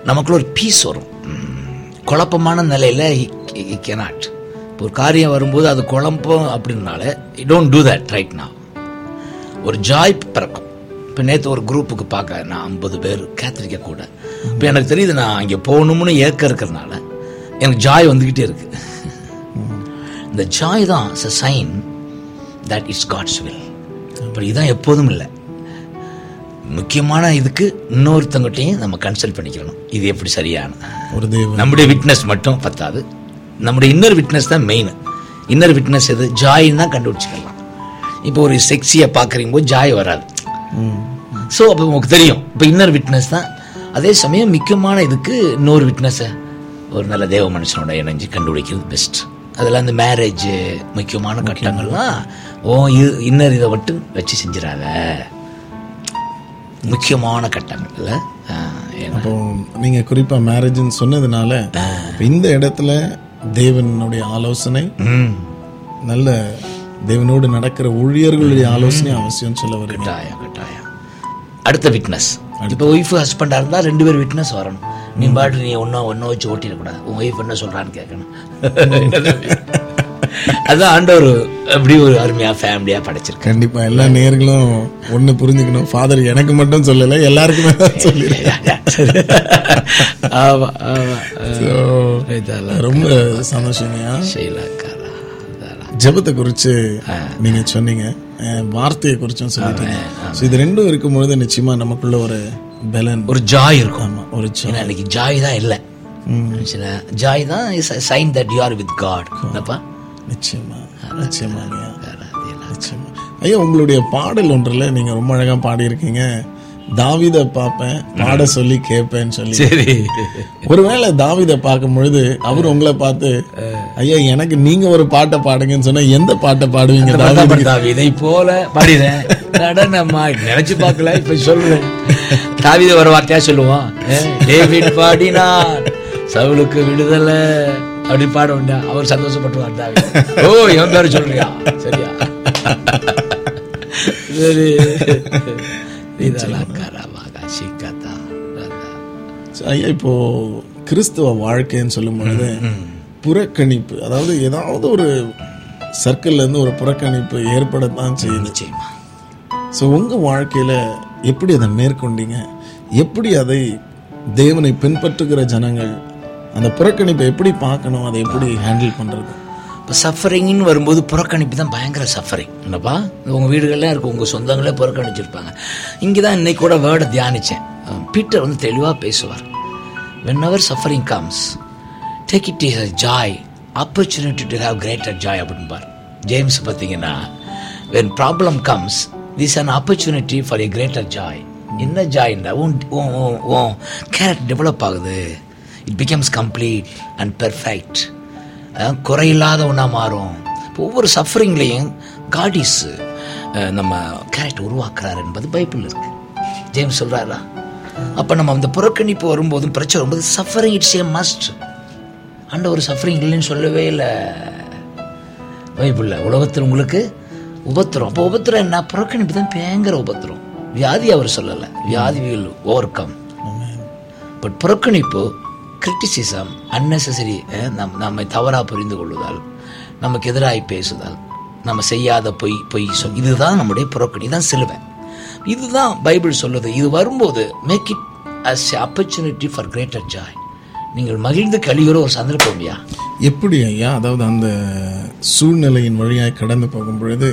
நமக்குள்ள ஒரு பீஸ் வரும். குழப்பமான நிலையில் கெனாட் இப்போ ஒரு காரியம் வரும்போது அது குழப்பம் அப்படின்னால டோன்ட் டூ தட் ரைட் நான் ஒரு ஜாய் பிறக்கும். இப்போ நேற்று ஒரு குரூப்புக்கு பார்க்க நான் ஐம்பது பேர் கேத்திரிக்க கூட. இப்போ எனக்கு தெரியுது நான் அங்கே போகணும்னு ஏக்கம் இருக்கிறதுனால எனக்கு ஜாய் வந்துக்கிட்டே இருக்கு. இந்த ஜாய் தான் it's a sign that it's God's will அப்படி இதுதான் எப்போதும் இல்லை. முக்கியமான இதுக்கு இன்னொருத்தங்கிட்டையும் நம்ம கன்சல்ட் பண்ணிக்கணும். இது எப்படி சரியான? ஒரு நம்முடைய விட்னஸ் மட்டும் பத்தாது. நம்முடைய இன்னர் விட்னஸ் தான் மெயின் இன்னர் விட்னஸ் எது? ஜாயின்னு தான் கண்டுபிடிச்சிக்கலாம். இப்போ ஒரு செக்ஸியை பார்க்குறீங்க போது ஜாய் வராது. ஸோ அப்போ உங்களுக்கு தெரியும். இப்போ இன்னர் விட்னஸ் தான் அதே சமயம் முக்கியமான இதுக்கு இன்னொரு விட்னஸை ஒரு நல்ல தேவ மனுஷனோட இணைஞ்சு கண்டுபிடிக்கிறது பெஸ்ட் அதில் அந்த மேரேஜ் முக்கியமான கட்டங்கள்லாம் ஓ இது இன்னர் இதை மட்டும் வச்சு செஞ்சிடாத. முக்கியமான கட்டங்கள் அப்போ நீங்க குறிப்பா மேரேஜ்னு சொன்னதுனால இந்த இடத்துல தேவனுடைய ஆலோசனை நல்ல தேவனோடு நடக்கிற ஊழியர்களுடைய ஆலோசனை அவசியம் சொல்ல வரீங்க. கட்டாயம் கட்டாயம். அடுத்த விட்னஸ் இப்போ ஒய்ஃப் ஹஸ்பண்டாக இருந்தால் ரெண்டு பேர் விட்னஸ் வரணும். நீ பாட்டு நீ ஒன்றா ஒன்றை வச்சு ஓட்டிடக்கூடாது உன் ஒய்ஃப் என்ன சொல்கிறான்னு கேட்கணும் அதான் ஆண்டவர் அப்படி ஒரு அருமையாக ஃபேமிலியாக படைச்சிருக்கேன் கண்டிப்பா எல்லா நேர்களும் ஒண்ணு புரிஞ்சுக்கணும். ஃபாதர் எனக்கு மட்டும் சொல்லல எல்லாருக்குமே தான் இதெல்லாம் ரொம்ப சந்தோஷங்கய்யா. ஜெபத்தை குறித்து நீங்க சொன்னீங்க. வார்த்தையை குறிச்சும் சொல்லிட்டீங்க. ஸோ இது ரெண்டும் இருக்கும்பொழுது நிச்சயமா நமக்குள்ள ஒரு பலன். ஒரு ஜாய் இருக்கும். ஆமா ஒரு. ஏன்னா இன்னைக்கு ஜாய் தான் இல்லை. ஜாய் தான் is sign that you are with God என்னப்பா நிச்சயமா நிச்சயமா ஐயா நிச்சயமா. ஐயா உங்களுடைய பாடல் ஒன்றில் நீங்க ரொம்ப அழகா பாடியிருக்கீங்க. தாவீதை பார்ப்பேன் பாட சொல்லி கேட்பேன்னு சொல்லி. சரி. ஒருவேளை தாவீதை பார்க்கும் பொழுது அவர் உங்களை பார்த்து ஐயா எனக்கு நீங்க ஒரு பாட்டை பாடுங்கன்னு சொன்னா எந்த பாட்டை பாடுவீங்க தாவீதுக்கு? தாவி இதை போல பாடினேன் நினைச்சு பார்க்கல இப்ப சொல்லுவேன். தாவித ஒரு வார்த்தையா சொல்லுவான் டேவிட் பாடினான் சவுலுக்கு விடுதலை. அப்படி பாட வேண்டியா அவர் சந்தோஷப்பட்டுவார் தாவி ஓ என் பேரு சொல்றியா? சரியா? சரி. ஐயா இப்போ கிறிஸ்துவ வாழ்க்கைன்னு சொல்லும் பொழுது புறக்கணிப்பு அதாவது ஏதாவது ஒரு சர்க்கிள்ல இருந்து ஒரு புறக்கணிப்பு ஏற்படத்தான் செய்யுது. நிச்சயமா. ஸோ உங்க வாழ்க்கையில எப்படி அதை மேற்கொண்டீங்க? எப்படி அதை தேவனை பின்பற்றுகிற ஜனங்கள் அந்த புறக்கணிப்பை எப்படி பார்க்கணும்? அதை எப்படி ஹேண்டில் பண்றது? இப்போ சஃபரிங்னு வரும்போது புறக்கணிப்பு தான் பயங்கர சஃபரிங் என்னப்பா? உங்கள் வீடுகள்லாம் இருக்கும் உங்கள் சொந்தங்களே புறக்கணிச்சிருப்பாங்க. இங்கே தான் இன்னைக்கு கூட வேர்டை தியானித்தேன் பீட்டர் வந்து தெளிவாக பேசுவார். When our suffering comes take it is a joy opportunity to have greater joy அப்படின்பார் James பார்த்தீங்கன்னா when problem comes this an opportunity for a greater joy என்ன ஜாய்ண்டா உன் உன் கேரட் டெவலப் ஆகுது. It becomes complete and perfect குறையில்லாத ஒன்றா மாறும். ஒவ்வொரு சஃபரிங்லேயும் காடிஸ் நம்ம கேரக்டர் உருவாக்குறாரு என்பது பைபிள் இருக்கு. ஜேம்ஸ் சொல்றாரா? அப்போ நம்ம அந்த புறக்கணிப்பு வரும்போதும் பிரச்சனை வரும்போது சஃபரிங் இட்ஸ் ஏ மஸ்ட் ஆண்ட ஒரு சஃபரிங் இல்லைன்னு சொல்லவே இல்லை. பைபிளில் உலகத்தில் உங்களுக்கு உபத்திரம். அப்போ உபத்திரம் என்ன? புறக்கணிப்பு தான் பயங்கர உபத்திரம். வியாதி அவர் சொல்லலை. வியாதி வில் ஓவர் கம் பட் புறக்கணிப்பு கிரிட்டிசிசம் அன்னெசரி eh, நம் நம்மை தவறாக புரிந்து கொள்வதால் நமக்கு எதிராக பேசுதல் நம்ம செய்யாத பொய் பொய் சொல் இதுதான் நம்முடைய புறக்கணி தான் சிலுவை. இதுதான் பைபிள் சொல்லுது இது வரும்போது make it as opportunity for greater joy நீங்கள் மகிழ்ந்து கழிகிற ஒரு சந்தர்ப்பம்யா எப்படி ஐயா? அதாவது அந்த சூழ்நிலையின் வழியாய் கடந்து போகும் பொழுது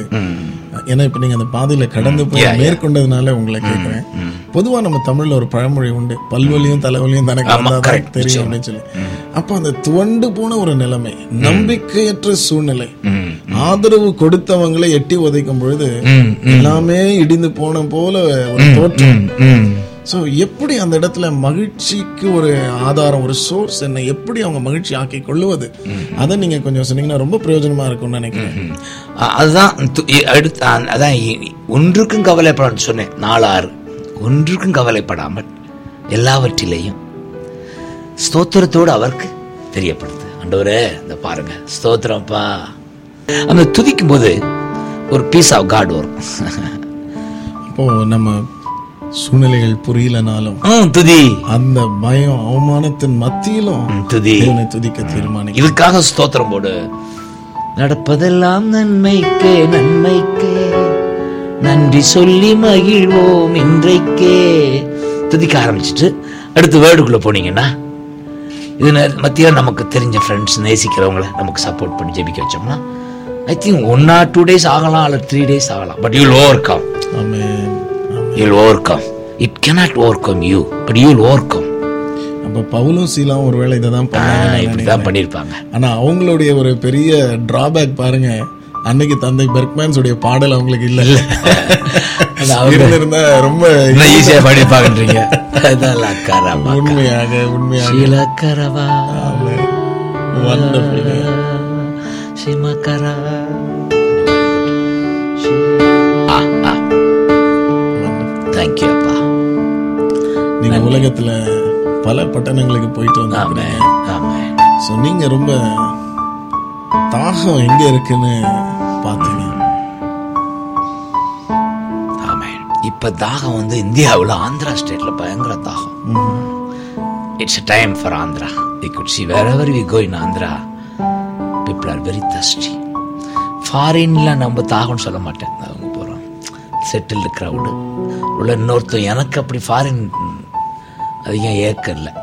ஏன்னா இப்ப நீங்க அந்த பாதையில கடந்து போய் மேற்கொண்டதுனால உங்களை கேட்கிறேன் பொதுவா நம்ம தமிழ்ல ஒரு பழமொழி உண்டு. பல்வலியும் தலைவலியும் தனக்கு தெரியும் அப்படின்னு சொல்லி. அப்ப அந்த துவண்டு போன ஒரு நிலைமை நம்பிக்கையற்ற சூழ்நிலை. ஆதரவு கொடுத்தவங்களை எட்டி உதைக்கும் பொழுது எல்லாமே இடிந்து போன போல ஒரு தோற்றம். சோ எப்படி அந்த இடத்துல மகிழ்ச்சிக்கு ஒரு ஆதாரம் ஒரு சோர்ஸ் என்ன எப்படி அவங்க மகிழ்ச்சி ஆக்கி கொள்ளுவது அதை நீங்க கொஞ்சம் சொன்னீங்கன்னா ரொம்ப பிரயோஜனமா இருக்கும்னு நினைக்கிறேன். அதுதான் அடுத்து அதான் ஒன்றுக்கும் கவலைப்பட சொன்னேன். நாலாறு. ஒன்றுக்கும் கவலைப்படாமல் எல்லாவற்றிலையும் ஸ்தோத்திரத்தோடு அவருக்கு தெரியப்படுது ஆண்டவரே இந்த பாருங்க. ஸ்தோத்திரம்ப்பா அந்த துதிக்கும் போது ஒரு பீஸ் ஆஃப் காட் வரும். அப்போ நம்ம சூழ்நிலைகள் புரியலனாலும் துதி அந்த பயம் அவமானத்தின் மத்தியிலும் துதி துதிக்க தீர்மானிக்க இதுக்காக ஸ்தோத்திரம் போடு. நடப்பதெல்லாம் நன்மைக்கே நன்மைக்கே. நன்றி சொல்லி மகிழ்வோம் இன்றைக்கே. துதிக்க ஆரம்பிச்சிட்டு அடுத்து வேர்டுக்குள்ள போனீங்கன்னா இது நே- மத்திய நமக்கு தெரிஞ்ச ஃப்ரெண்ட்ஸ் நேசிக்கிறவங்கள நமக்கு சப்போர்ட் பண்ணி ஜெபிக்க வச்சோம்னா I think one or two days ஆகலாம் அல்லது த்ரீ டேஸ் ஆகலாம். But you'll overcome. You'll overcome it cannot overcome you but you'll overcome அப்ப பவுலும் சீலாவும் ஒருவேளை இதை தான் இப்படி. தான் பண்ணியிருப்பாங்க. ஆனா அவங்களுடைய ஒரு பெரிய டிராபேக் பாருங்க. அன்னைக்கு தந்தை பெர்க்மேன்ஸ் உடைய பாடல் அவங்களுக்கு இல்ல. இருந்திருந்தா ரொம்ப இன்னும் ஈஸியா படிப்பாங்கன்றீங்க அதெல்லாம் அக்காரமா உண்மையாக உண்மையாக. சீலக்கரவா wonderful. உலகத்துல பல பட்டணங்களுக்கு போயிட்டு வந்தாங்க ஸோ நீங்க ரொம்ப தாகம் எங்க இருக்குன்னு பார்த்தீங்க ஆமே இப்ப தாகம் வந்து இந்தியாவுல ஆந்திரா ஸ்டேட்ல பயங்கர தாகம். It's time for Andhra we could see wherever we go in Andhra people are very thirsty ஃபாரின்ல நம்ம தாகம்னு சொல்ல மாட்டேன். அவங்க போகிறோம் செட்டில்டு க்ரௌடு உள்ள இன்னொருத்தர் எனக்கு அப்படி ஃபாரின் அதிகம் ஏக்கம் இல்லை?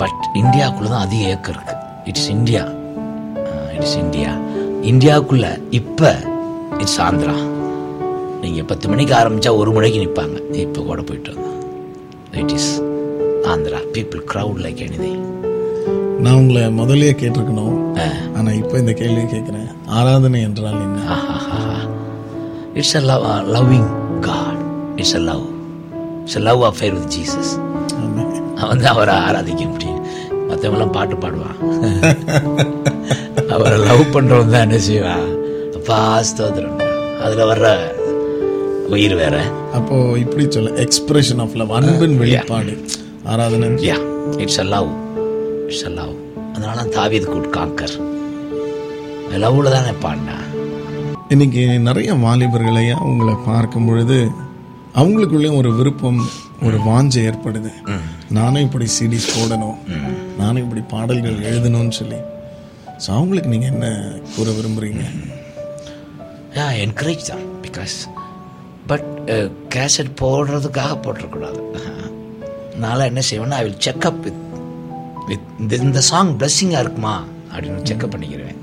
பட் இந்தியாவுக்குள்ள தான் அதிக ஏக்கம் இருக்கு. இட்ஸ் இந்தியா இட்ஸ் இந்தியா இந்தியாவுக்குள்ள இப்போ இட்ஸ் ஆந்திரா. நீங்கள் பத்து மணிக்கு ஆரம்பித்தா ஒரு மணிக்கு நிற்பாங்க இப்போ கூட போயிட்டு வந்தோம் it is Andhra. People crowd like anything நான் உங்களை முதல்லயே கேட்டிருக்கணும். ஆனா இப்போ இந்த கேள்வி கேட்கிறேன். ஆராதனை என்றால் என்ன? It's a love loving God it's a love it's love affair with Jesus தான் அவரை ஆராதிக்க முடியும். மற்றவங்களாம் பாட்டு பாடுவான் அவரை லவ் பண்றவன் தான் என்ன செய்வான் அப்பா ஸ்தோத்திரம். அதுல வர்ற உயிர் வேற. அப்போ இப்படி சொல்ல எக்ஸ்பிரஷன் ஆஃப் லவ் அன்பின் வெளிப்பாடு. ஆராதனை. Yeah it's a love it's a love அதனால தாவீது குட் காக்கர். லவ்ல தானே பாடினா இன்னைக்கு நிறைய வாலிபர்களையா உங்களை பார்க்கும் பொழுது அவங்களுக்குள்ளேயும் ஒரு விருப்பம் ஒரு வாஞ்சை ஏற்படுது. நானும் இப்படி சிடிஸ் போடணும். நானும் இப்படி பாடல்கள் எழுதணும்னு சொல்லி. ஸோ அவங்களுக்கு நீங்க என்ன கூற விரும்புறீங்க? யா என்கரேஜ் தான் பிகாஸ் பட் கேசட் போடுறதுக்காக போட்டுறக்கூடாது நான் என்ன செய்வேன்னா I will check up with with இந்த இந்த சாங் பிளஸ்ஸிங்காக இருக்குமா? அப்படின்னு செக்அப் பண்ணிக்கிறேன்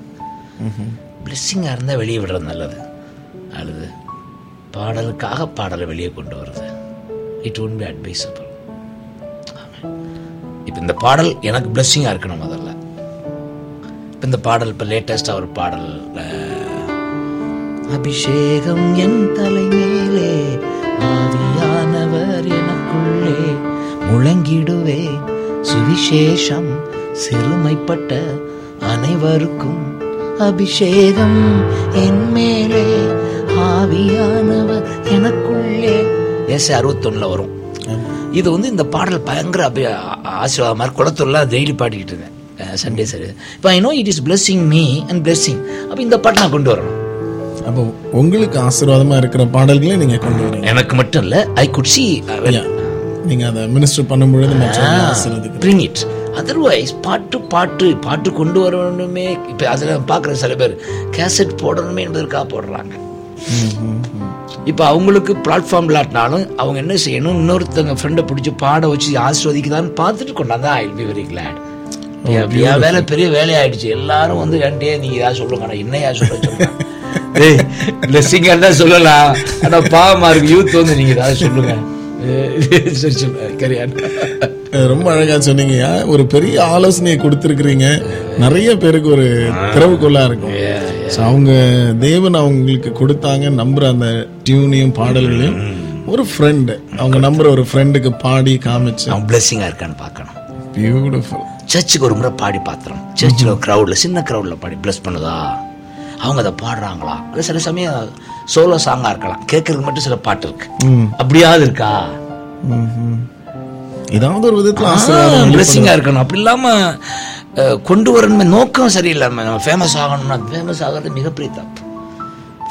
பிளஸ்ஸிங்காக இருந்தால் வெளியே விடுறது நல்லது. அல்லது பாடலுக்காக பாடலை வெளியே கொண்டு வருது. இட் ஒன்ட் பி அட்வைசபிள் இப்போ இந்த பாடல் எனக்கு பிளெஸ்ஸிங்காக இருக்கணும் முதல்ல. இப்போ இந்த பாடல் இப்போ லேட்டஸ்டாக ஒரு பாடல் அபிஷேகம் என் தலைமையிலே ஆவியானவர் எனக்குள்ளே முழங்கிடுவே சுவிசேஷம் சிறுமைப்பட்ட அனைவருக்கும் அபிஷேகம் என் மேலே ஆவியானவர் எனக்குள்ளே. எஸ் அறுபத்தொன்னுல வரும். இது வந்து இந்த பாடல் பயங்கர அபி ஆசீர்வாதமாக இருக்கு. குளத்தூர்ல டெய்லி பாடிக்கிட்டு இருந்தேன். சண்டே சரி இப்போ I know it is blessing me and blessing அப்போ இந்த பாட்டை நான் கொண்டு வரணும். அப்போ உங்களுக்கு ஆசீர்வாதமா இருக்கிற பாடல்களை நீங்க கொண்டு வரீங்க. எனக்கு மட்டும் இல்ல ஐ குட் சி Yeah. நீங்க அதை மினிஸ்டர் பண்ணும் பொழுது மற்றவங்களை ஆசீர்வதிக்கிறீங்க பிரிங் இட் அதர்வைஸ் பாட்டு பாட்டு பாட்டு கொண்டு வரணுமே. இப்போ அதில் பார்க்குற சில பேர் கேசட் போடணுமே என்பதற்காக போடுறாங்க. இப்போ அவங்களுக்கு பிளாட்ஃபார்ம் இல்லாட்டினாலும் அவங்க என்ன செய்யணும்? இன்னொருத்தங்க ஃப்ரெண்டை பிடிச்சி பாட வச்சு ஆசிர்வதிக்குதான்னு பார்த்துட்டு கொண்டாந்தா I will be very glad என் வேலை பெரிய வேலையாயிடுச்சு. எல்லாரும் வந்து ஏன்டே நீங்க ஏதாவது சொல்லுங்க? நான் என்னையா சொல்ல சொல்லுங்க டேய் பிளெஸிங்காக தான் சொல்லலாம். ஆனால் பாவமா இருக்கு. யூத் வந்து நீங்க ஏதாவது சொல்லுங்க. சரி சொல்லுங்க கரியான் ரொம்ப அழகா சொன்னீங்கய்யா ஒரு பெரிய ஆலோசனையை கொடுத்துருக்கிறீங்க. நிறைய பேருக்கு ஒரு திறவுகோலா இருக்கும். So, அவங்க தேவன் அவங்களுக்கு கொடுத்தாங்க நம்புற அந்த டியூனையும் பாடல்களையும். ஒரு ஃப்ரெண்டு அவங்க நம்புற ஒரு ஃப்ரெண்டுக்கு பாடி காமிச்சு. அவன் பிளெஸிங்காக இருக்கான்னு பார்க்கணும். பியூட்டிஃபுல் சர்ச்சுக்கு ஒரு முறை பாடி பார்த்துறோம் சர்ச்சில் க்ரௌடில் சின்ன க்ரௌடில் பாடி ப்ளஸ் பண்ணுதா? அவங்க அதை பாடுறாங்களா? அது சில சமயம் சோலோ சாங்காக இருக்கலாம். கேட்கறதுக்கு மட்டும் சில பாட்டு இருக்கு. அப்படியாவது இருக்கா? ஏதாவது ஒரு விதத்துல பிளெஸிங்காக இருக்கணும். அப்படி இல்லாமல் கொண்டு வரணுமே நோக்கம் சரியில்லாமல் நம்ம ஃபேமஸ் ஆகணும்னா ஃபேமஸ் ஆகிறது மிகப்பெரிய தப்பு.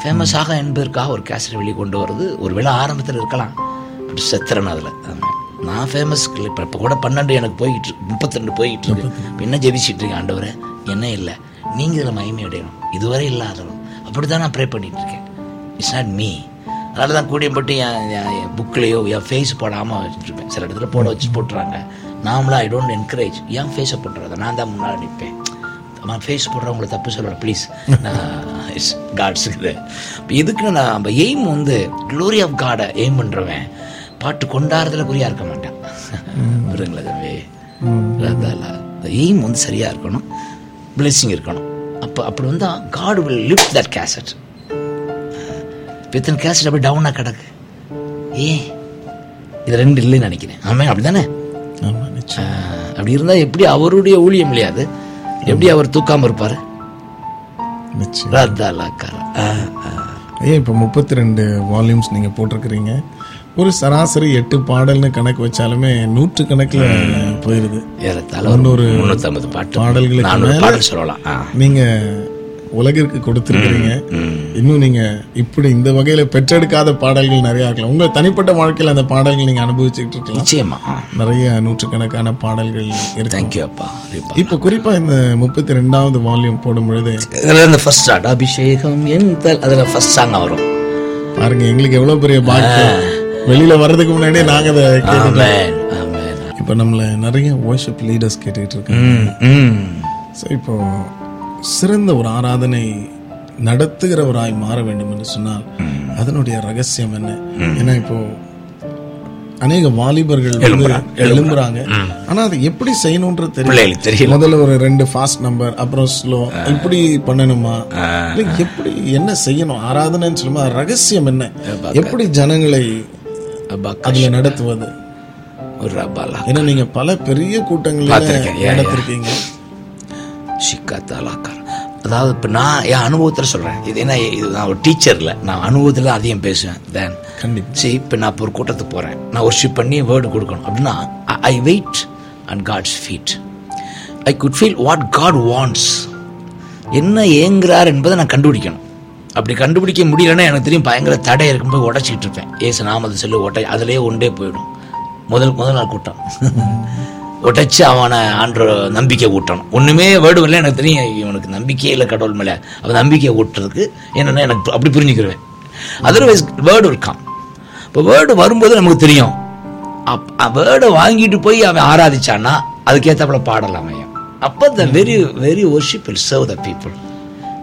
ஃபேமஸ் ஆக என்பதற்காக ஒரு கேசட் வெளியே கொண்டு வருது ஒரு வேளை ஆரம்பத்தில் இருக்கலாம். பட் செத்துறேன் அதில். நான் ஃபேமஸ் இப்போ இப்போ கூட பன்னெண்டு எனக்கு போய்கிட்டு இருக்கு முப்பத்திரெண்டு போய்கிட்டு இருக்கு. என்ன ஜெபிச்சிட்டு இருக்கேன் ஆண்டவரே? என்ன இல்லை. நீங்கள் இதில் மகிமை அடையணும். இதுவரை இல்லாதவன். அப்படி தான் நான் ப்ரே பண்ணிட்டு இருக்கேன். இட்ஸ் நாட் மீ அதனால தான் கூடியம் போட்டு என் என் புக்லேயோ என் ஃபேஸ் போடாமல் வச்சுருப்பேன். சில இடத்துல போட வச்சு போட்டுறாங்க. நாமளாக ஐ டோன்ட் என்கரேஜ் ஏன் ஃபேஸை போட்டுறத? நான் தான் முன்னால் நிற்பேன். நான் ஃபேஸ் போடுறவங்கள தப்பு சொல்லல. ப்ளீஸ் இட்ஸ் காட்ஸுக்குது இப்போ இதுக்கு நான் நம்ம எய்ம் வந்து க்ளோரி ஆஃப் காடை எய்ம் பண்ணுறவன் பாட்டு கொண்டாடுறதுல குறியாக இருக்க மாட்டான். விடுங்களா தம்பி? எய்ம் வந்து சரியாக இருக்கணும். பிளெஸிங் இருக்கணும். அப்போ அப்படி வந்தால் God will lift that cassette within cassette அப்படி டவுனாக கிடக்கு. ஏன்? இது ரெண்டு இல்லைன்னு நினைக்கிறேன். ஆமாம் அப்படி தானே அப்படி இருந்தால் எப்படி அவருடைய ஊழியம் இல்லையா அது? எப்படி அவர் தூக்காமல் இருப்பார்? ஐயா இப்போ முப்பத்தி ரெண்டு வால்யூம்ஸ் நீங்கள் போட்டிருக்கிறீங்க? ஒரு சராசரி எட்டு பாடல்னு கணக்கு வச்சாலுமே நூற்று கணக்கில் போயிருது. முந்நூறு பாடல்களுக்கு பாடல் சொல்லலாம். ஆ. உலகிற்கு கொடுத்துருக்கிறீங்க. இன்னும் நீங்க இப்படி இந்த வகையில பெற்றெடுக்காத பாடல்கள் நிறைய இருக்கலாம். உங்க தனிப்பட்ட வாழ்க்கையில அந்த பாடல்கள் நீங்க அனுபவிச்சுட்டு இருக்கலாம். நிச்சயமா. நிறைய நூற்றுக்கணக்கான பாடல்கள் இருக்கு தேங்க்யூ அப்பா. இப்போ குறிப்பா இந்த முப்பத்தி ரெண்டாவது வால்யூம் போடும் பொழுது இந்த ஃபர்ஸ்ட் ஸ்டார்ட் அபிஷேகம் என் தல். அதில் ஃபர்ஸ்ட் சாங் வரும். பாருங்க எங்களுக்கு எவ்வளவு பெரிய பாக்கியம். வெளியில வர்றதுக்கு முன்னாடியே நாங்க அதை கேட்டுட்டோம். இப்போ நம்மள நிறைய worship லீடர்ஸ் கேட்டுட்டு இருக்காங்க. ஸோ இப்போ சிறந்த ஒரு ஆராதனை நடத்துகிறவராய் மாற வேண்டும் என்று சொன்னால் அதனுடைய ரகசியம் என்ன? ஏன்னா இப்போ அநேக வாலிபர்கள் எழும்புறாங்க, ஆனா அதை எப்படி செய்யணும்ன்றது தெரியல. முதல்ல ஒரு ரெண்டு ஃபாஸ்ட் நம்பர் அப்புறம் ஸ்லோ இப்படி பண்ணணுமா? எப்படி என்ன செய்யணும்? ஆராதனைன்னு சொல்லுமா ரகசியம் என்ன? எப்படி ஜனங்களை அதுல நடத்துவது? ஏன்னா நீங்க பல பெரிய yeah. நடத்திருக்கீங்க. சிக்காத்தாலாக்கார். அதாவது இப்போ நான் என் அனுபவத்தில் சொல்கிறேன் இது என்ன இது நான் ஒரு டீச்சரில் நான் அனுபவத்தில் அதிகம் பேசுவேன். தேன் சரி இப்போ நான் இப்போ ஒரு கூட்டத்துக்கு போகிறேன் நான் ஒர்ஷிப் பண்ணி வேர்டு கொடுக்கணும். அப்படின்னா I wait and God's feet I could feel what God wants என்ன ஏங்குறார் என்பதை நான் கண்டுபிடிக்கணும். அப்படி கண்டுபிடிக்க முடியலன்னா எனக்கு தெரியும் பயங்கர தடை இருக்கும்போது உடச்சிக்கிட்டு இருப்பேன். ஏசு நாம அதை சொல்லி உடை அதிலேயே ஒன்றே போயிடும். முதல் முதல் நாள் கூட்டம். உடைச்சு அவனை ஆண்டு நம்பிக்கை ஊட்டணும். ஒன்றுமே வேர்டு இல்லை எனக்கு தெரியும் இவனுக்கு நம்பிக்கையே இல்லை கடவுள் மேலே. அவன் நம்பிக்கையை ஊட்டுறதுக்கு என்னென்னா எனக்கு அப்படி புரிஞ்சுக்கிருவேன். அதர்வைஸ் வேர்டு இருக்கான் இப்போ வேர்டு வரும்போது நமக்கு தெரியும். அப் வேர்டை வாங்கிட்டு போய் அவன் ஆராதிச்சான்னா அதுக்கேற்றாப்புல பாடலாம் அவன் அப்போ the very very worship will serve the people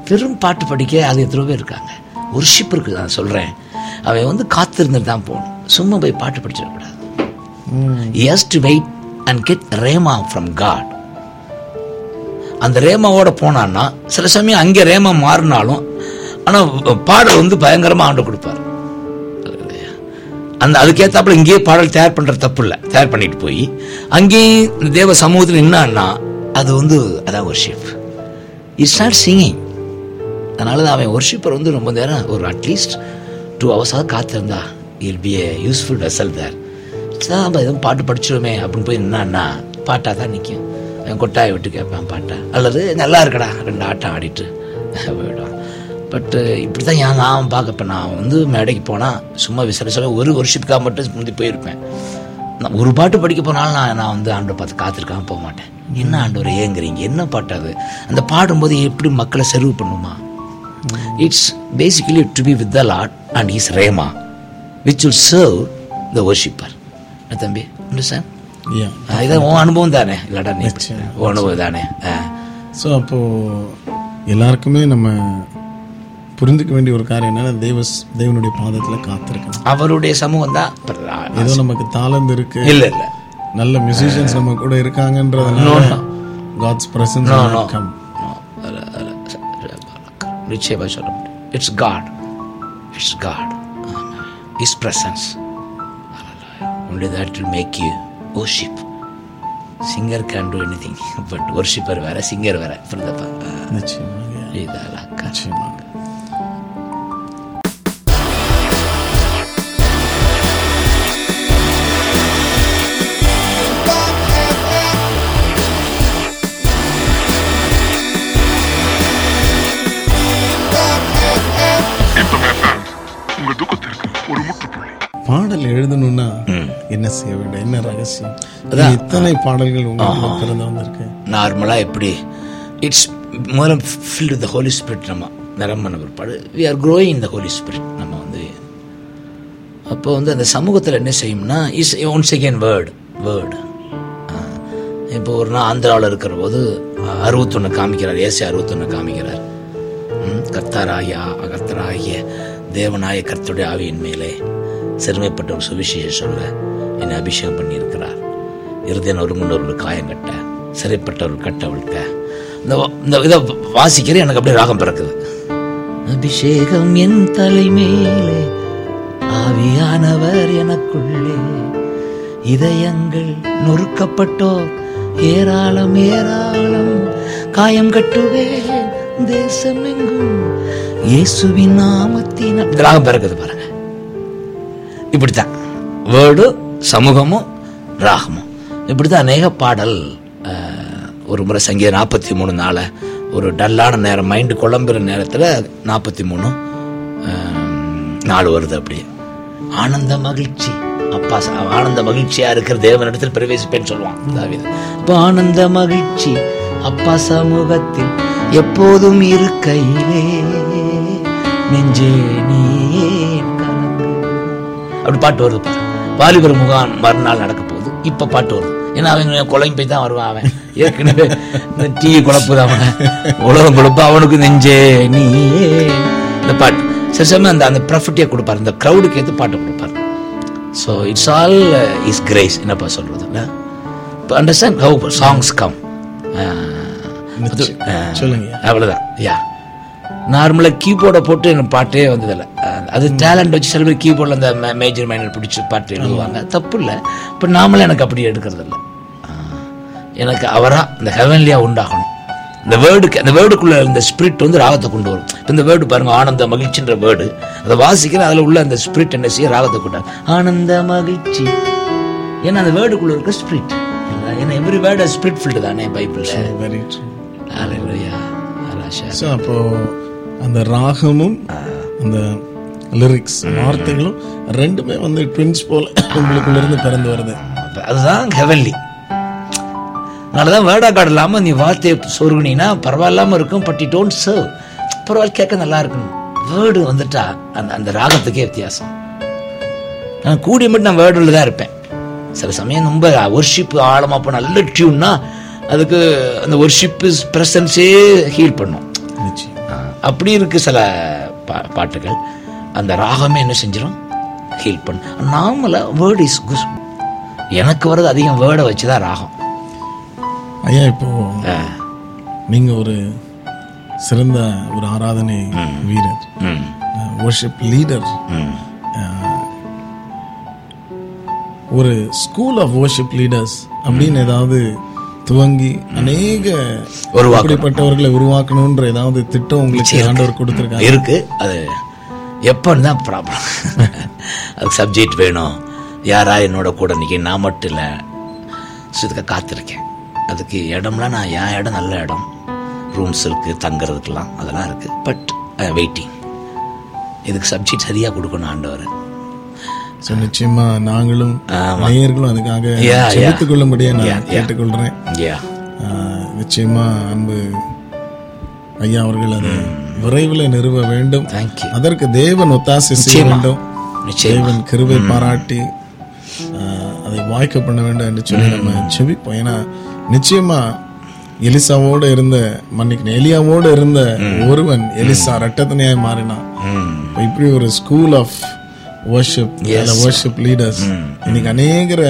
வெறும் பாட்டு படிக்க அது எத்தனை பேர் இருக்காங்க. ஒர்ஷிப் இருக்கு நான் சொல்கிறேன் அவன் வந்து காத்திருந்துட்டு தான் போகணும். சும்மா போய் பாட்டு படிச்சிடக்கூடாது. Yes to wait and get rhema from God அந்த ரேமாவோட போனான்னா சில சமயம் அங்கே ரேமா மாறினாலும் ஆனால் பாடல் வந்து பயங்கரமாக ஆண்டு கொடுப்பார். அந்த அதுக்கேற்றாப்புல இங்கேயே பாடல் தயார் பண்ணுற தப்பு இல்லை தயார் பண்ணிட்டு போய் அங்கேயும் தேவ சமூகத்தில் என்னான்னா அது வந்து அதான் ஒர்ஷிப் இட்ஸ் நாட் சிங்கிங் அதனால தான் அவன் ஒர்ஷிப்பர் வந்து ரொம்ப நேரம் ஒரு அட்லீஸ்ட் டூ ஹவர்ஸாக காத்திருந்தா I'll be a useful vessel there தான் நம்ம எதுவும் பாட்டு படிச்சிருவோமே அப்படின்னு போய் என்னன்னா பாட்டாக தான் நிற்கும் என் கொட்டாயை விட்டு கேட்பான் பாட்டை. அல்லது நல்லா இருக்கடா ரெண்டு ஆட்டம் ஆடிட்டு போயிடும் பட்டு இப்படி தான் ஏன் நான் பார்க்க இப்போ நான் வந்து மேடைக்கு போனால் சும்மா விசரசல ஒரு வருஷத்துக்காக மட்டும் முந்தி போயிருப்பேன். நான் ஒரு பாட்டு படிக்க போனாலும் நான் நான் வந்து ஆண்டவரை பார்த்து காத்திருக்காம போக மாட்டேன். என்ன ஆண்டவர் ஏங்குறீங்க? என்ன பாட்டு அது? அந்த பாடும்போது எப்படி மக்களை சர்வ் பண்ணுமா? It's basically to be with the lot and his rhema which will serve the worshipper தம்பி இதான் உன் அனுபவம் தானே இல்லாடா நீ. உன் அனுபவம் தானே. ஸோ அப்போ எல்லாருக்குமே நம்ம புரிஞ்சுக்க வேண்டிய ஒரு காரியம் என்னன்னா தேவ தேவனுடைய பாதத்துல காத்திருக்கணும். அவருடைய சமூகம் தான் ஏதோ நமக்கு தாளந்து இருக்கு. இல்ல இல்ல. நல்ல மியூசிஷியன்ஸ் நம்ம கூட இருக்காங்கன்றதுனால காட்ஸ் பிரசன்ஸ். கம் No, அல்ல, அல்ல. நிச்சயமா சொல்ல முடியும். It's God it's God his presence only that will make you worship singer can do anything but worshipper வேற சிங்கர் வேற புரியுதப்பா நிச்சயமாக இதெல்லாம் நிச்சயமாக எழுதணும்னா என்ன செய்ய வேண்டும்? என்ன ரகசியம்? இது இத்தனை பாடல்கள் உங்களுக்கு பிறந்து வந்திருக்கு. நார்மலாக எப்படி? இட்ஸ் முதல்ல ஃபில்ட் வித் ஹோலி ஸ்பிரிட் நம்ம நிரம்பின பிற்பாடு வி ஆர் க்ரோயிங் இந்த ஹோலி ஸ்பிரிட் நம்ம வந்து. அப்போ வந்து அந்த சமூகத்தில் என்ன செய்யும்னா is one second word word இப்போ ஒரு நாள் ஆந்திராவில் இருக்கிற போது அறுபத்தொன்று காமிக்கிறார். ஏசி அறுபத்தொன்று காமிக்கிறார். கர்த்தராகிய கர்த்தராகிய தேவனாய கர்த்தருடைய ஆவியின் மேலே. சிறுமைப்பட்ட ஒரு சுவிசேஷம் சொல்ல என்னை அபிஷேகம் பண்ணியிருக்கிறார். இருதயன் ஒருங்குண்டவர்கள் காயம் கட்ட சிறைப்பட்டவர்கள் கட்ட விழ்க்க. இந்த இந்த இதை வாசிக்கிற எனக்கு அப்படியே ராகம் பிறக்குது. அபிஷேகம் என் தலைமையிலே ஆவியானவர் எனக்குள்ளே. இதயங்கள் நொறுக்கப்பட்டோர் ஏராளம் ஏராளம். காயம் கட்டுவேன் தேசம் எங்கும் இயேசுவின் நாமத்தின் ராகம் பிறக்குது பாருங்க. இப்படி தான் வேர்டு சமூகமும் ராகமும். இப்படி தான் அநேக பாடல் ஒரு முறை சங்கீத நாற்பத்தி மூணு நாளை ஒரு டல்லான நேரம் மைண்டு குழம்புற நேரத்தில் நாற்பத்தி மூணு நாள் வருது அப்படியே. ஆனந்த மகிழ்ச்சி. அப்பா ஆனந்த மகிழ்ச்சியா இருக்கிற தேவனிடத்தில் பிரவேசிப்பேன்னு சொல்லுவான் தாவீது. இப்போ ஆனந்த மகிழ்ச்சி அப்பா சமூகத்தில் எப்போதும் இருக்கையிலே நெஞ்சே நீ அப்படி பாட்டு வருது பாரு. வாலிபர் முகாம் மறுநாள் நடக்க போகுது. இப்ப பாட்டு வருது. ஏன்னா அவன் குழம்பு போய் தான் வருவான் அவன். ஏற்கனவே இந்த டீ குழப்புது அவன். உலகம் கொடுப்பா அவனுக்கு நெஞ்சே நீ? இந்த பாட்டு. சில சமயம் அந்த அந்த ப்ராஃபிட்டியாக கொடுப்பாரு. இந்த க்ரௌடுக்கு ஏற்று பாட்டு கொடுப்பாரு. So it's all his grace என்னப்பா சொல்றது? இல்லை? இப்போ அண்டர்ஸ்டாண்ட் ஹவு சாங்ஸ் கம் சொல்லுங்க. அவ்வளோதான் யா நார்மலாக கீபோர்டை போட்டு எனக்கு பாட்டே வந்ததில்ல. அது டேலண்ட் வச்சு சில பேர் கீபோர்டில் அந்த மேஜர் மைனர் பிடிச்சி பாட்டு எழுதுவாங்க. தப்பு இல்லை இப்போ நாமளும் எனக்கு அப்படி எடுக்கிறது இல்லை எனக்கு அவராக இந்த ஹெவன்லியாக உண்டாகணும். இந்த வேர்டுக்கு அந்த வேர்டுக்குள்ள இந்த ஸ்பிரிட் வந்து ராகத்தை கொண்டு வரும். இப்ப இந்த வேர்டு பாருங்க ஆனந்த மகிழ்ச்சின்ற வேர்டு அதை வாசிக்கிற அதில் உள்ள அந்த ஸ்பிரிட் என்ன செய்ய ராகத்தை கொண்டு வரும். ஆனந்த மகிழ்ச்சி. ஏன்னா அந்த வேர்டுக்குள்ள இருக்க ஸ்பிரிட் ஏன்னா எவ்ரி வேர்டு ஸ்பிரிட் ஃபில்டு தானே பைபிளில் வெரி ட்ரூ. ஸோ அப்போ அந்த ராகமும் அந்த லிரிக்ஸ் வார்த்தைகளும் ரெண்டுமே வந்து ட்வின்ஸ் போல உங்களுக்குள்ள இருந்து பிறந்து வருது. அதுதான் ஹெவன்லி அதனாலதான் வேர்டா கார்டு இல்லாம நீ வார்த்தையை சொருகுனீங்கன்னா பரவாயில்லாம இருக்கும் பட் இ டோன்ட் சர்வ் பரவாயில்ல கேட்க நல்லா இருக்கணும் வேர்டு வந்துட்டா அந்த அந்த ராகத்துக்கே வித்தியாசம். நான் கூடிய மட்டும் நான் வேர்டில் தான் இருப்பேன். சில சமயம் ரொம்ப ஒர்ஷிப் ஆழமா போன நல்ல டியூன்னா அதுக்கு அந்த ஒர்ஷிப் ப்ரெசன்ஸே ஹீல் பண்ணும். அப்படி இருக்கு சில பா பாட்டுகள். அந்த ராகமே என்ன செஞ்சிடும் ஹீல் பண்ணும் நார்மலாக வேர்ட் இஸ் குஸ் எனக்கு வர்றது அதிகம் வேர்டை வச்சு தான் ராகம். ஐயா இப்போ ஆஹ் நீங்க ஒரு சிறந்த ஒரு ஆராதனை வீரர். worship லீடர் ஒரு ஸ்கூல் ஆஃப் worship லீடர்ஸ் அப்படின்னு ஏதாவது துவங்கி அநேக. அப்படிப்பட்டவர்களை உருவாக்கணும்ன்ற ஏதாவது திட்டம் உங்களுக்கு ஆண்டவர் கொடுத்திருக்காரு இருக்கு. அது எப்போன்னு தான் ப்ராப்ளம் அதுக்கு சப்ஜெக்ட் வேணும். யாரா என்னோட கூட நிற்க நான் மட்டும் இல்லை. ஸோ காத்திருக்கேன். அதுக்கு இடம்லாம் நான் என் இடம் நல்ல இடம். ரூம்ஸ் இருக்குது தங்குறதுக்கெல்லாம் அதெல்லாம் இருக்குது பட் வெயிட்டிங் இதுக்கு சப்ஜெக்ட் சரியாக கொடுக்கணும் ஆண்டவர். ஸோ நிச்சயமா நாங்களும். நேயர்களும் அதுக்காக Yeah, yeah. ஜெபித்துக் கொள்ளும்படியே Yeah, நான். கேட்டுக்கொள்றேன். நிச்சயமா அன்பு ஐயா அவர்கள் அதை விரைவில் நிறுவ வேண்டும். அதற்கு தேவன் ஒத்தாசை செய்ய. வேண்டும். தேவன் கிருபை பாராட்டி அதை வாய்க்க பண்ண வேண்டும் என்று சொல்லி நம்ம செபிப்போம். ஏன்னா நிச்சயமா எலிசாவோட இருந்த மன்னிக்கணும் எலியாவோட இருந்த ஒருவன் எலிசா ரட்டத்தனையாய் மாறினான். இப்படி ஒரு school of worship worship leaders இன்னைக்கு அநேகர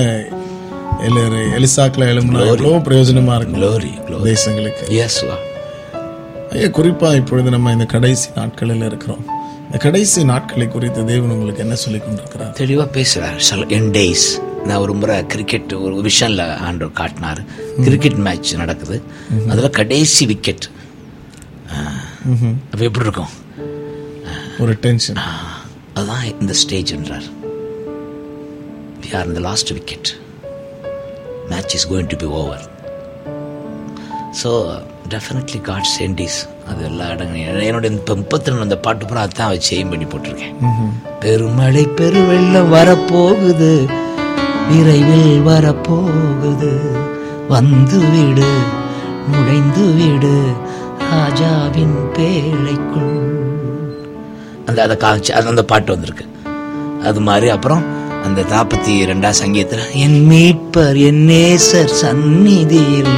எல்லோரும் எலிசாக்கில் எழும்பினா எவ்வளோ பிரயோஜனமா இருக்கும். தேசங்களுக்கு. ஐயா குறிப்பா இப்பொழுது நம்ம இந்த கடைசி நாட்களில் இருக்கிறோம். இந்த கடைசி நாட்களை குறித்து தேவன் உங்களுக்கு என்ன சொல்லி கொண்டிருக்கிறார்? தெளிவாக பேசுகிறார் சில என் டேஸ் நான் ஒரு முறை கிரிக்கெட் ஒரு விஷனில் ஆண்டவர் காட்டினார். கிரிக்கெட் மேட்ச் நடக்குது. அதில் கடைசி விக்கெட் அப்போ எப்படி இருக்கும்? ஒரு டென்ஷன் அதுதான் இந்த ஸ்டேஜ்ன்றார் வி ஆர் இந்த last wicket match is going to be over so definitely God sends அது எல்லா இடங்களும் என்னோட இப்போ முப்பத்தி ரெண்டு அந்த பாட்டு பூரா அதான் வச்சு எய்ம் பண்ணி போட்டிருக்கேன். பெருமழை பெருவெள்ளம் வரப்போகுது. விரைவில் வரப்போகுது. வந்து விடு நுழைந்து விடு. ராஜாவின் பேழைக்குள். அந்த அதை காமிச்சு அது அந்த பாட்டு வந்திருக்கு. அது மாதிரி அப்புறம் அந்த நாற்பத்தி ரெண்டாம் சங்கீதத்தில் என் மீட்பர் என் நேசர் சந்நிதியில்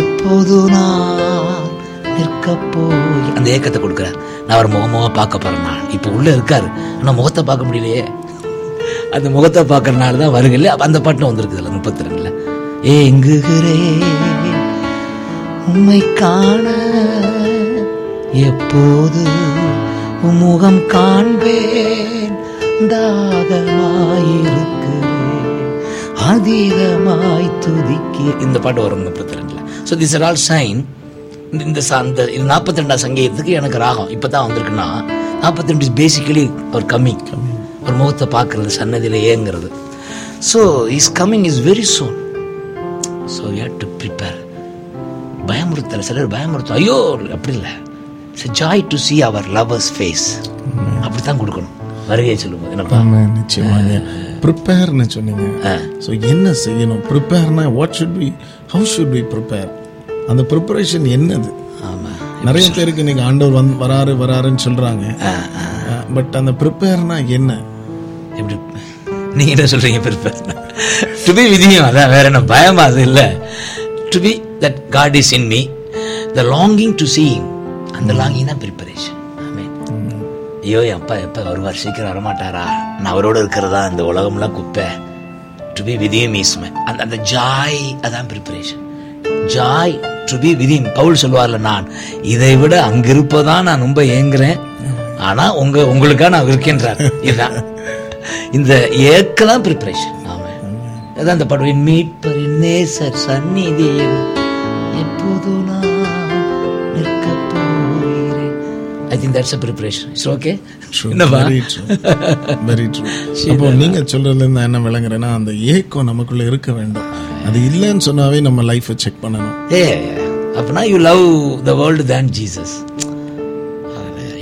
எப்போது நான் நிற்க போய் அந்த ஏக்கத்தை கொடுக்குறார். நான் அவர் முகமாக பார்க்க போகிறேன் நான். இப்போ உள்ளே இருக்கார். ஆனால் முகத்தை பார்க்க முடியலையே. அந்த முகத்தை பார்க்கறனால தான் வருகல அந்த பாட்டு வந்திருக்குதுல்ல முப்பத்தி ஏ ஏங்குகிறேன் உம்மை காண எப்போது உமுகம் காண்பேன். தாகமாயிருக்கிறேன். அதிகமாய் துதிக்க இந்த பாட்டு வரும் முப்பத்தி ரெண்டுல so this are all sign இந்த அந்த இது நாற்பத்தி ரெண்டாம் சங்கீதத்துக்கு எனக்கு ராகம். இப்போ தான் வந்திருக்குன்னா நாற்பத்தி ரெண்டு பேசிக்கலி ஒரு கம்மி ஒரு முகத்தை பார்க்கறது சன்னதியில் ஏங்குறது. So is coming is very soon so you had to prepare பயமுறுத்தலை. சிலர் பயமுறுத்தும். ஐயோ அப்படி இல்லை. It's joy to see our lover's face அப்படி தான் கொடுக்கணும். வருகையை சொல்லும்போது என்னப்பா நிச்சயமாக ப்ரிப்பேர்னு சொன்னீங்க. ஸோ என்ன செய்யணும்? ப்ரிப்பேர்னா what should be how should be prepare அந்த ப்ரிப்பரேஷன் என்னது? ஆமாம் நிறைய பேருக்கு இன்னைக்கு ஆண்டவர் வந்து வராரு வராருன்னு சொல்றாங்க. பட் அந்த ப்ரிப்பேர்னா என்ன? எப்படி நீங்க என்ன சொல்றீங்க ப்ரிப்பேர் டு பி விதியும் அதான் வேற என்ன பயமா அது இல்லை. To be that God is in me the longing to him. அந்த லாங்கிங் தான் ப்ரிப்பரேஷன் ஐயோ என் அப்பா எப்போ வருவார் சீக்கிரம் வரமாட்டாரா? நான் அவரோட இருக்கிறதா? இந்த உலகம்லாம் குப்பை. டு பி விதியும் மீஸ்மே அந்த அந்த ஜாய் அதான் preparation joy to be within Pavul சொல்லுவார்ல நான் இதை விட அங்க இருப்பதான் நான் ரொம்ப ஏங்குறேன். ஆனா உங்க உங்களுக்காக நான் இருக்கின்றார். இதுதான். இந்த ஏக்கெல்லாம் ப்ரிப்பரேஷன் ஆமாம் அதான் அந்த படம் மீட்பர் நேசர் சந்நிதியில் எப்போதும் நான் think that's a preparation it's okay very true very true அப்போ நீங்க சொல்றதுல இருந்து நான் என்ன விளங்குறேன்னா அந்த ஏக்கம் நமக்குள்ள இருக்க வேண்டும். அது இல்லைன்னு சொன்னாவே நம்ம லைஃபை செக் பண்ணணும். ஏ அப்படின்னா you love the world than Jesus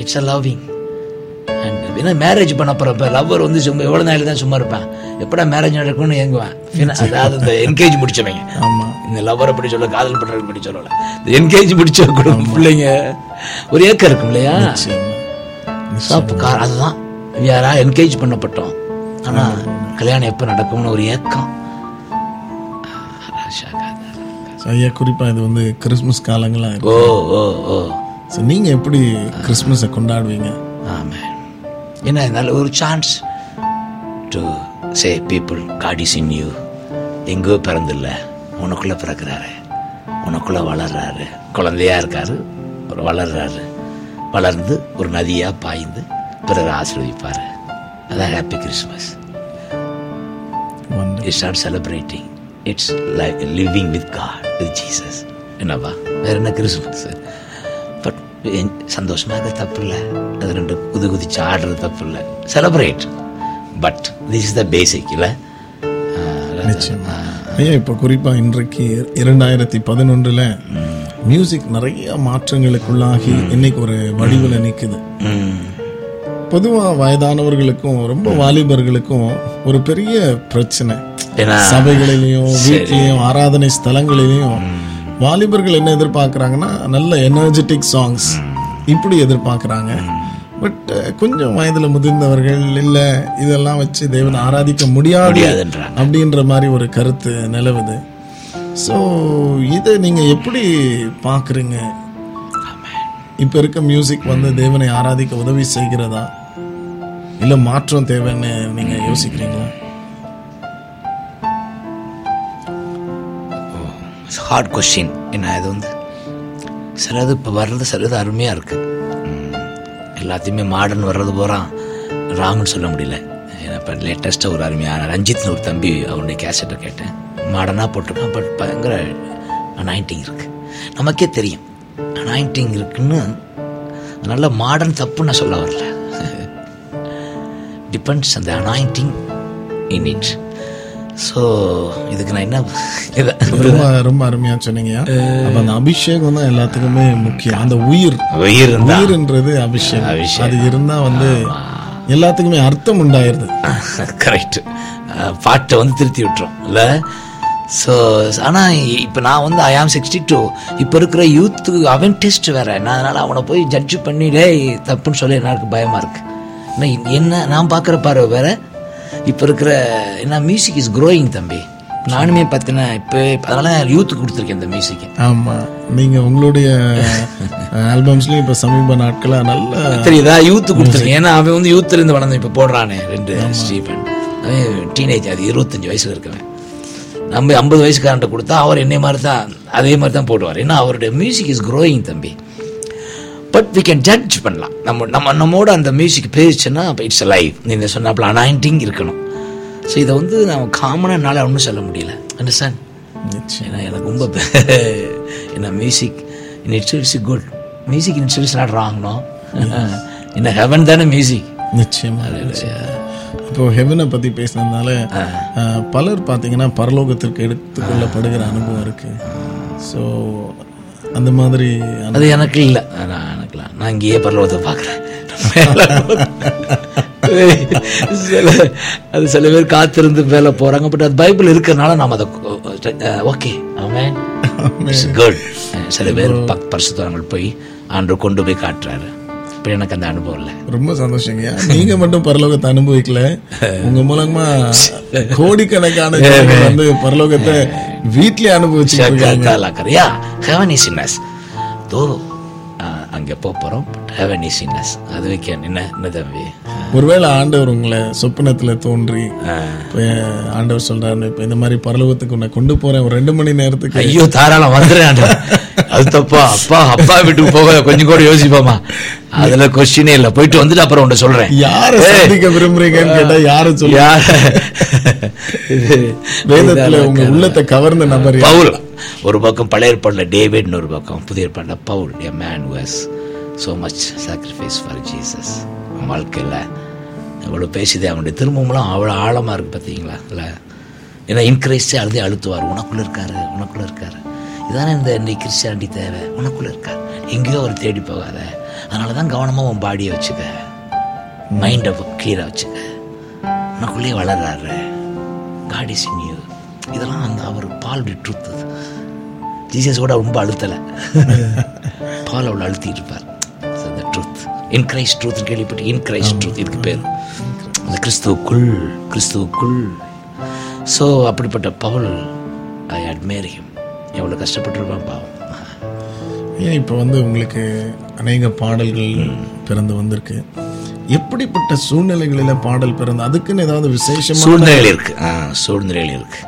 it's a loving ஏன்னா மேரேஜ் பண்ண போகிறப்ப லவ்வர் வந்து சும்மா எவ்வளோ நாள் தான் சும்மா இருப்பேன். எப்படா மேரேஜ் நடக்கும்னு ஏங்குவேன். அதாவது இந்த என்கேஜ் முடிச்சவங்க. ஆமா. இந்த லவ்வர் அப்படி சொல்ல காதல் பண்றது அப்படி சொல்லல. இந்த என்கேஜ் முடிச்ச கூட பிள்ளைங்க ஒரு ஏக்கம் இருக்கும் இல்லையா? அதுதான். யாரா என்கேஜ் பண்ணப்பட்டோம். ஆனா கல்யாணம் எப்போ நடக்கும்னு ஒரு ஏக்கம். ஐயா குறிப்பா இது வந்து கிறிஸ்மஸ் காலங்களா இருக்கு. ஓ ஓ. ஓ So, நீங்க எப்படி கிறிஸ்மஸை கொண்டாடுவீங்க? ஆமாம் என்ன நல்ல ஒரு chance to say people God is in you எங்கோ பிறந்தில்ல. உனக்குள்ள பிறக்கிறாரு. உனக்குள்ள வளர்றாரு. குழந்தையா இருக்காரு. வளர்றாரு. வளர்ந்து ஒரு நதியா பாய்ந்து பிறரை ஆசீர்வதிப்பாரு. அதான் happy Christmas. You start celebrating it's like living with God with Jesus என்னப்பா? வேற என்ன கிறிஸ்மஸ் பட் சந்தோஷமா இருக்க தப்பு இல்லை அது ரெண்டு குதி குதிச்சு ஆடுறது தப்பு இல்லை celebrate but this is the basic இல்லை ஐயா இப்போ குறிப்பா இன்றைக்கு இரண்டாயிரத்தி பதினொன்றுல மியூசிக் நிறைய மாற்றங்களுக்குள்ளாகி இன்னைக்கு ஒரு வடிவில் நிக்குது. ம். பொதுவா வயதானவர்களுக்கும் ரொம்ப வாலிபர்களுக்கும் ஒரு பெரிய பிரச்சனை. சபைகளிலையும் வீட்லயும் ஆராதனை ஸ்தலங்களிலையும் வாலிபர்கள் என்ன எதிர்பார்க்கறாங்கன்னா நல்ல எனர்ஜெட்டிக் சாங்ஸ் இப்படி எதிர்பார்க்கறாங்க. பட் கொஞ்சம் வயதுல முதிர்ந்தவர்கள் இல்ல இதெல்லாம் வச்சு தேவனை ஆராதிக்க முடியாது. அப்படின்ற மாதிரி ஒரு கருத்து நிலவுது. ஸோ இதை நீங்க எப்படி பார்க்குறீங்க? இப்ப இருக்க மியூசிக் வந்து தேவனை ஆராதிக்க உதவி செய்கிறதா? இல்ல மாற்றம் தேவைன்னு நீங்க யோசிக்கிறீங்களா? ஹார்ட் கொஷின் என்ன இது வந்து? சிலது இப்போ வர்றது சிலது அருமையாக இருக்குது எல்லாத்தையுமே மாடர்ன் வர்றது போகிறான் ராங்னு சொல்ல முடியல. ஏன்னா இப்போ லேட்டஸ்ட்டாக ஒரு அருமையான ரஞ்சித்னு ஒரு தம்பி அவனுடைய கேசட்டை கேட்டேன். மாடர்னாக போட்டிருக்கான் பட் பயங்கர அனாயிண்டிங் இருக்குது நமக்கே தெரியும். அனாயிண்டிங் இருக்குன்னு நல்ல மாடர்ன் தப்புன்னு நான் சொல்ல வரல. டிபெண்ட்ஸ் அந்த அனாயிண்டிங் இன் இட் ஸோ இதுக்கு நான் என்ன ரொம்ப ரொம்ப அருமையா சொன்னீங்க. அப்ப அந்த அபிஷேகம் தான் எல்லாத்துக்குமே முக்கியம். அந்த உயிர். உயிர் உயிர்ன்றது அபிஷேகம். அபிஷேகம். அது இருந்தா வந்து எல்லாத்துக்குமே அர்த்தம் உண்டாயிருது. கரெக்ட் பாட்டை வந்து திருத்தி விட்டுரும். இல்ல? ஸோ ஆனால் இப்போ நான் வந்து ஐ ஆம் சிக்ஸ்டி டூ இப்போ இருக்கிற யூத்துக்கு அவன் டெஸ்ட் வேற. நான் அதனால அவனை போய் ஜட்ஜ் பண்ணிடே தப்புன்னு சொல்லி எனக்கு பயமா இருக்கு. என்ன என்ன நான் பார்க்குற பார்வை வேற. இப்போ இருக்கிற என்ன மியூசிக் இஸ் growing தம்பி. நானுமே பார்த்தீங்கன்னா இப்போ அதனால யூத்துக்கு கொடுத்துருக்கேன் இந்த மியூசிக்கை ஆமா. நீங்க உங்களுடைய ஆல்பம்ஸ்லயும் இப்ப சமீப நாட்களா நல்ல தெரியுதா? யூத்து கொடுத்துருக்கேன். ஏன்னா அவன் வந்து யூத்ல இருந்து வளர்ந்து இப்போ போடுறானே ரெண்டு ஸ்டீஃபன். அவன் டீனேஜ் அது இருபத்தஞ்சு வயசுல இருக்கவன். நம்ம ஐம்பது வயசுக்காரன்ட்ட கொடுத்தா அவர் என்னை மாதிரி தான் அதே மாதிரி தான் போடுவார். ஏன்னா அவருடைய மியூசிக் இஸ் growing தம்பி. பட் வி கேன் ஜட்ஜ் பண்ணலாம். நம்ம நம்ம நம்மோட அந்த மியூசிக் பேசிச்சுன்னா அப்போ இட்ஸ் லைவ் நீங்கள் சொன்னாப்புல அனாயிண்டிங் இருக்கணும். ஸோ இதை வந்து நம்ம காமனாக என்னால் ஒன்றும் சொல்ல முடியல. அண்டர்ஸ்டாண்ட். ஏன்னா எனக்கு ரொம்ப என்ன music in it's it's good music in it's not wrong no இந்த ஹெவன் தானே மியூசிக் நிச்சயமா இப்போ ஹெவனை பத்தி பேசினதுனால பலர் பாத்தீங்கன்னா பரலோகத்திற்கு எடுத்துக்கொள்ளப்படுகிற அனுபவம் இருக்கு. ஸோ அந்த மாதிரி அது எனக்கு இல்லை. நான் எனக்குலாம் நான் இங்கேயே பரலோகத்தை பார்க்குறேன். சில அது சில பேர் காத்திருந்து மேலே போகிறாங்க பட் அது பைபிள் இருக்கிறனால நாம் அதை ஓகே. அவன் குட் சில பேர் பக் பரிசுத்தவங்கள் போய் ஆண்டு கொண்டு போய் காட்டுறாரு. இப்போ எனக்கு அந்த அனுபவம் இல்லை. ரொம்ப சந்தோஷங்க நீங்க மட்டும் பரலோகத்தை அனுபவிக்கல. உங்க மூலமா கோடிக்கணக்கான வந்து பரலோகத்தை வீட்லயே அனுபவிச்சு ஹெவன் இஸ் இன்னஸ் தோ அங்கே போக போகிறோம் பட் ஹெவன் இஸ் இன்னஸ் அது வைக்க என்ன என்ன தம்பி? ஒருவேளை ஆண்டவர் உங்களை சொப்பனத்துல தோன்றி ஆண்டவர் சொல்றாரு இப்ப இந்த மாதிரி பரலோகத்துக்கு உன்னை கொண்டு போறேன் ஒரு ரெண்டு மணி நேரத்துக்கு. ஐயோ தாராளம் வந்துடுறேன் ஆண்டவரே. அது தப்பா. அப்பா அப்பா வீட்டுக்கு போக கொஞ்சம் கூட யோசிப்போமா? அதுல கொஸ்டினே இல்ல. போயிட்டு வந்துட்டு அப்புறம் உன்ட்ட சொல்றேன். யார சந்திக்க விரும்புறீங்கன்னு கேட்டா யார சொல்ல வேதத்துல உங்க உள்ளத்தை கவர்ந்த நபர்? பவுல். ஒரு பக்கம் பழைய ஏற்பாடுல டேவிட்னு ஒரு பக்கம் புதிய ஏற்பாடுல Paul a man was so much sacrifice for Jesus வாழ்க்கையில் எவ்வளோ பேசிதே அவனுடைய திரும்பமெல்லாம் அவ்வளோ ஆழமா இருக்கு பார்த்தீங்களா? இல்லை? ஏன்னா இன்கிரைஸ்டே அழுதி அழுத்துவார். உனக்குள்ள இருக்காரு உனக்குள்ள இருக்காரு. இதானே இந்த இன்னைக்கு கிறிஸ்டியானிட்டி தேவை. உனக்குள்ள இருக்கார். எங்கேயோ அவர் தேடி போகாத. அதனால தான் கவனமாக உன் பாடியை வச்சுக்க. மைண்டை கிளியராக வச்சுக்க. உனக்குள்ளேயே வளர்றாரு. காட் இஸ் இன் யூ இதெல்லாம் அந்த அவர் பால் ட்ரூத் ஜீசஸ் கூட ரொம்ப அழுத்தலை. பால் அவ்வளோ அழுத்திட்டு இருப்பார். ட்ரூத் இன் கிரைஸ்ட் ட்ரூத் கேள்விப்பட்டு இன் கிரைஸ்ட் ட்ரூத் இதுக்கு பேர். அந்த கிறிஸ்துவுக்குள் கிறிஸ்துவுக்குள். ஸோ அப்படிப்பட்ட பவுல் ஐ அட்மேர் ஹிம் எவ்வளோ கஷ்டப்பட்டிருப்பான் பாவம். ஏன் இப்ப வந்து உங்களுக்கு அநேக பாடல்கள் பிறந்து வந்திருக்கு? எப்படிப்பட்ட சூழ்நிலைகளில பாடல் பிறந்து அதுக்குன்னு ஏதாவது விசேஷமா சூழ்நிலைகள் இருக்கு. ஆ சூழ்நிலைகள் இருக்கு.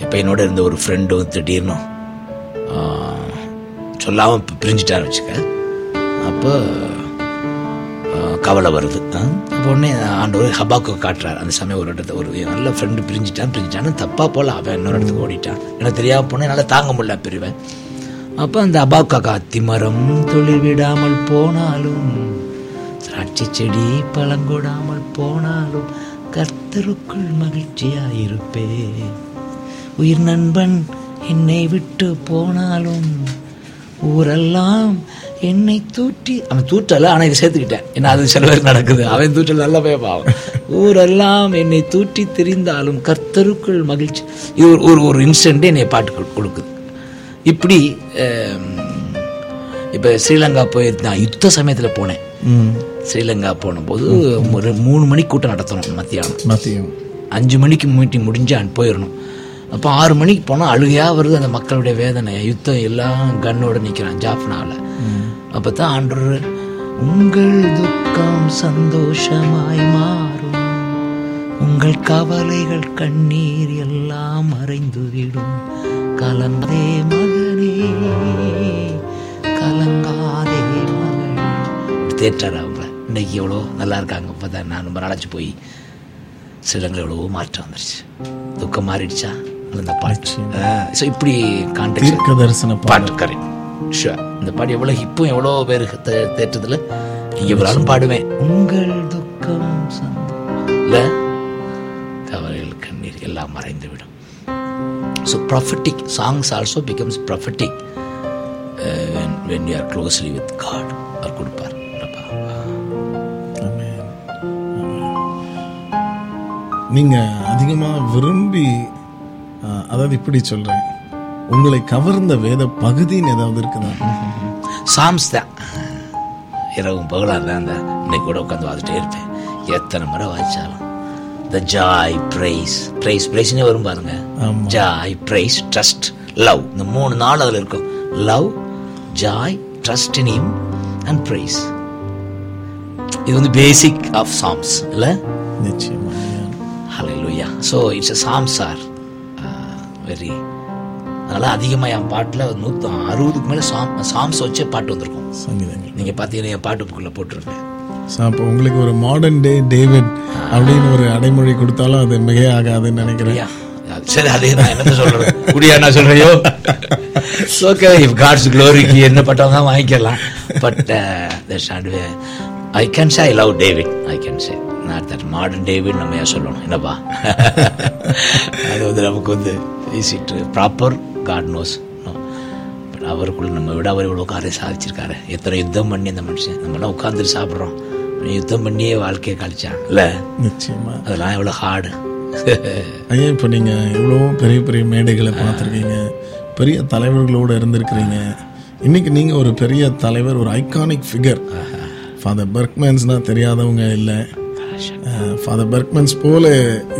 இப்போ என்னோட இருந்த ஒரு ஃப்ரெண்டு திடீர்னு ஆ, சொல்லாம பி- பிரிஞ்சுட்டான்னு வச்சுக்க அப்போ கவலை வருது. ஆ? அப்போ உடனே ஆண்டவர் ஹபாக்கு காட்டுறார். அந்த சமயம் ஒரு இடத்துல ஒரு நல்ல ஃப்ரெண்டு பிரிஞ்சுட்டான் பிரிஞ்சிட்டான். தப்பாக போல அவன் இன்னொரு இடத்துக்கு ஓடிட்டான். எனக்கு தெரியாமல் போனேன் என்னால் தாங்க முடியல பிரிவேன். அப்போ அந்த அபாக்காக்கா திமரம் தொழில் விடாமல் போனாலும் திராட்சை செடி பழங்கொடாமல் போனாலும் கர்த்தருக்குள் மகிழ்ச்சியாயிருப்பே உயிர் நண்பன் என்னை விட்டு போனாலும் ஊரெல்லாம் என்னை தூற்றி அவன் தூற்றல ஆனா இதை சேர்த்துக்கிட்டேன். ஏன்னா அது சில பேர் நடக்குது. அவன் தூற்றல் நல்லா போய் பாவம். ஊரெல்லாம் என்னை தூற்றி தெரிந்தாலும் கர்த்தருக்குள் மகிழ்ச்சி. இது ஒரு ஒரு ஒரு இன்ஸ்டன்ட் என்னை பாட்டு கொடு- கொடுக்குது. இப்படி இப்ப ஸ்ரீலங்கா போய் நான் யுத்த சமயத்துல போனேன். ம். ஸ்ரீலங்கா போனபோது ஒரு மூணு மணிக்கு கூட்டம் நடத்தணும் மத்தியானம். மத்தியம். அஞ்சு மணிக்கு மீட்டிங் முடிஞ்சு போயிடணும் அப்போ ஆறு மணிக்கு போனால் அழுகையாக வருது அந்த மக்களுடைய வேதனை. யுத்தம் எல்லாம் கண்ணோட நிற்கிறான் ஜாஃப்னாவில் அப்போ தான் ஆண்டவர் உங்கள் துக்கம் சந்தோஷமாய் மாறும். உங்கள் கவலைகள் கண்ணீர் எல்லாம் மறைந்துவிடும். கலங்காதே மகனே கலங்காதே மகனே. தேற்றார் அவங்கள இன்னைக்கு எவ்வளோ நல்லா இருக்காங்க. இப்போ தான் நான் ரொம்ப நாளாச்சு போய் சிலங்கள் எவ்வளவோ மாற்றம் வந்துருச்சு. துக்கம் மாறிடுச்சா? இந்த பாட்டு. ஸோ இப்படி கான்டெக்ட் தரிசன பாட்டு கரெக்ட் ஷுவர் இந்த பாட்டு எவ்வளோ இப்போ எவ்வளோ பேர் தேற்றத்தில் நீங்கள் எவ்வளோ பாடுவேன் உங்கள் துக்கம் இல்லை கவலைகள் கண்ணீர் எல்லாம் மறைந்து விடும் so prophetic songs also becomes prophetic when when you are closely with God அவர் கொடுப்பார் அப்பா. ஆமென். ஆமென். நீங்க அதிகமா விரும்பி அதாவது இப்படி சொல்றேன் உங்களை கவர்ந்த வேத பகுதின்னு ஏதாவது இருக்குதா? சாம்ஸ் தான். இரவும் பகலாக தான் அந்த இன்னைக்கு கூட உட்காந்து வாசிட்டே இருப்பேன். எத்தனை முறை வாசிச்சாலும். த ஜாய் ப்ரைஸ் ப்ரைஸ் ப்ரைஸ்னே வரும் பாருங்க. ஜாய் ப்ரைஸ் ட்ரஸ்ட் லவ் இந்த மூணு நாள் அதில் இருக்கும். Love joy trust in him and praise இது வந்து பேசிக் ஆஃப் சாம்ஸ் இல்லை? நிச்சயமா ஹalleluya so it's a psalms are very அதனால அதிகமாக என் பாட்டில் நூற்றி அறுபதுக்கு மேலே சாம் சாம்ஸ் வச்சே பாட்டு வந்திருக்கும். சங்கீதங்கள். நீங்கள் பார்த்தீங்கன்னா என் பாட்டு புக்கில் போட்டிருப்பேன். ஸோ அப்போ உங்களுக்கு ஒரு மாடர்ன் டே டேவிட் அப்படின்னு ஒரு அடைமொழி கொடுத்தாலும் அது மிக ஆகாதுன்னு நினைக்கிறேன். சரி அதே நான் என்ன சொல்றது? குடியா நான் சொல்றையோ ஓகே இஃப் காட்ஸ் க்ளோரிக்கு என்ன பட்டம் தான் வாங்கிக்கலாம் but I can say I love David I can say not that modern David நம்ம ஏன் சொல்லணும்? என்னப்பா? அது வந்து நமக்கு வந்து easy to proper God knows but அவருக்குள்ள நம்ம விட அவர் இவ்வளோ காரியம் சாதிச்சிருக்காரு. எத்தனை யுத்தம் பண்ணி அந்த மனுஷன்? நம்மளாம் உட்காந்துட்டு சாப்பிட்றோம். யுத்தம் பண்ணியே வாழ்க்கையை கழிச்சான் இல்லை நிச்சயமா. அதெல்லாம் எவ்வளோ ஹார்டு ஐயா இப்போ நீங்க எவ்வளோ பெரிய பெரிய மேடைகளை பார்த்துருக்கீங்க. பெரிய தலைவர்களோடு இருந்திருக்கிறீங்க. இன்னைக்கு நீங்க ஒரு பெரிய தலைவர் ஒரு ஐகானிக் ஃபிகர் ஃபாதர் பர்க்மேன்ஸ்னா தெரியாதவங்க இல்லை. ஃபாதர் பர்க்மேன்ஸ் போல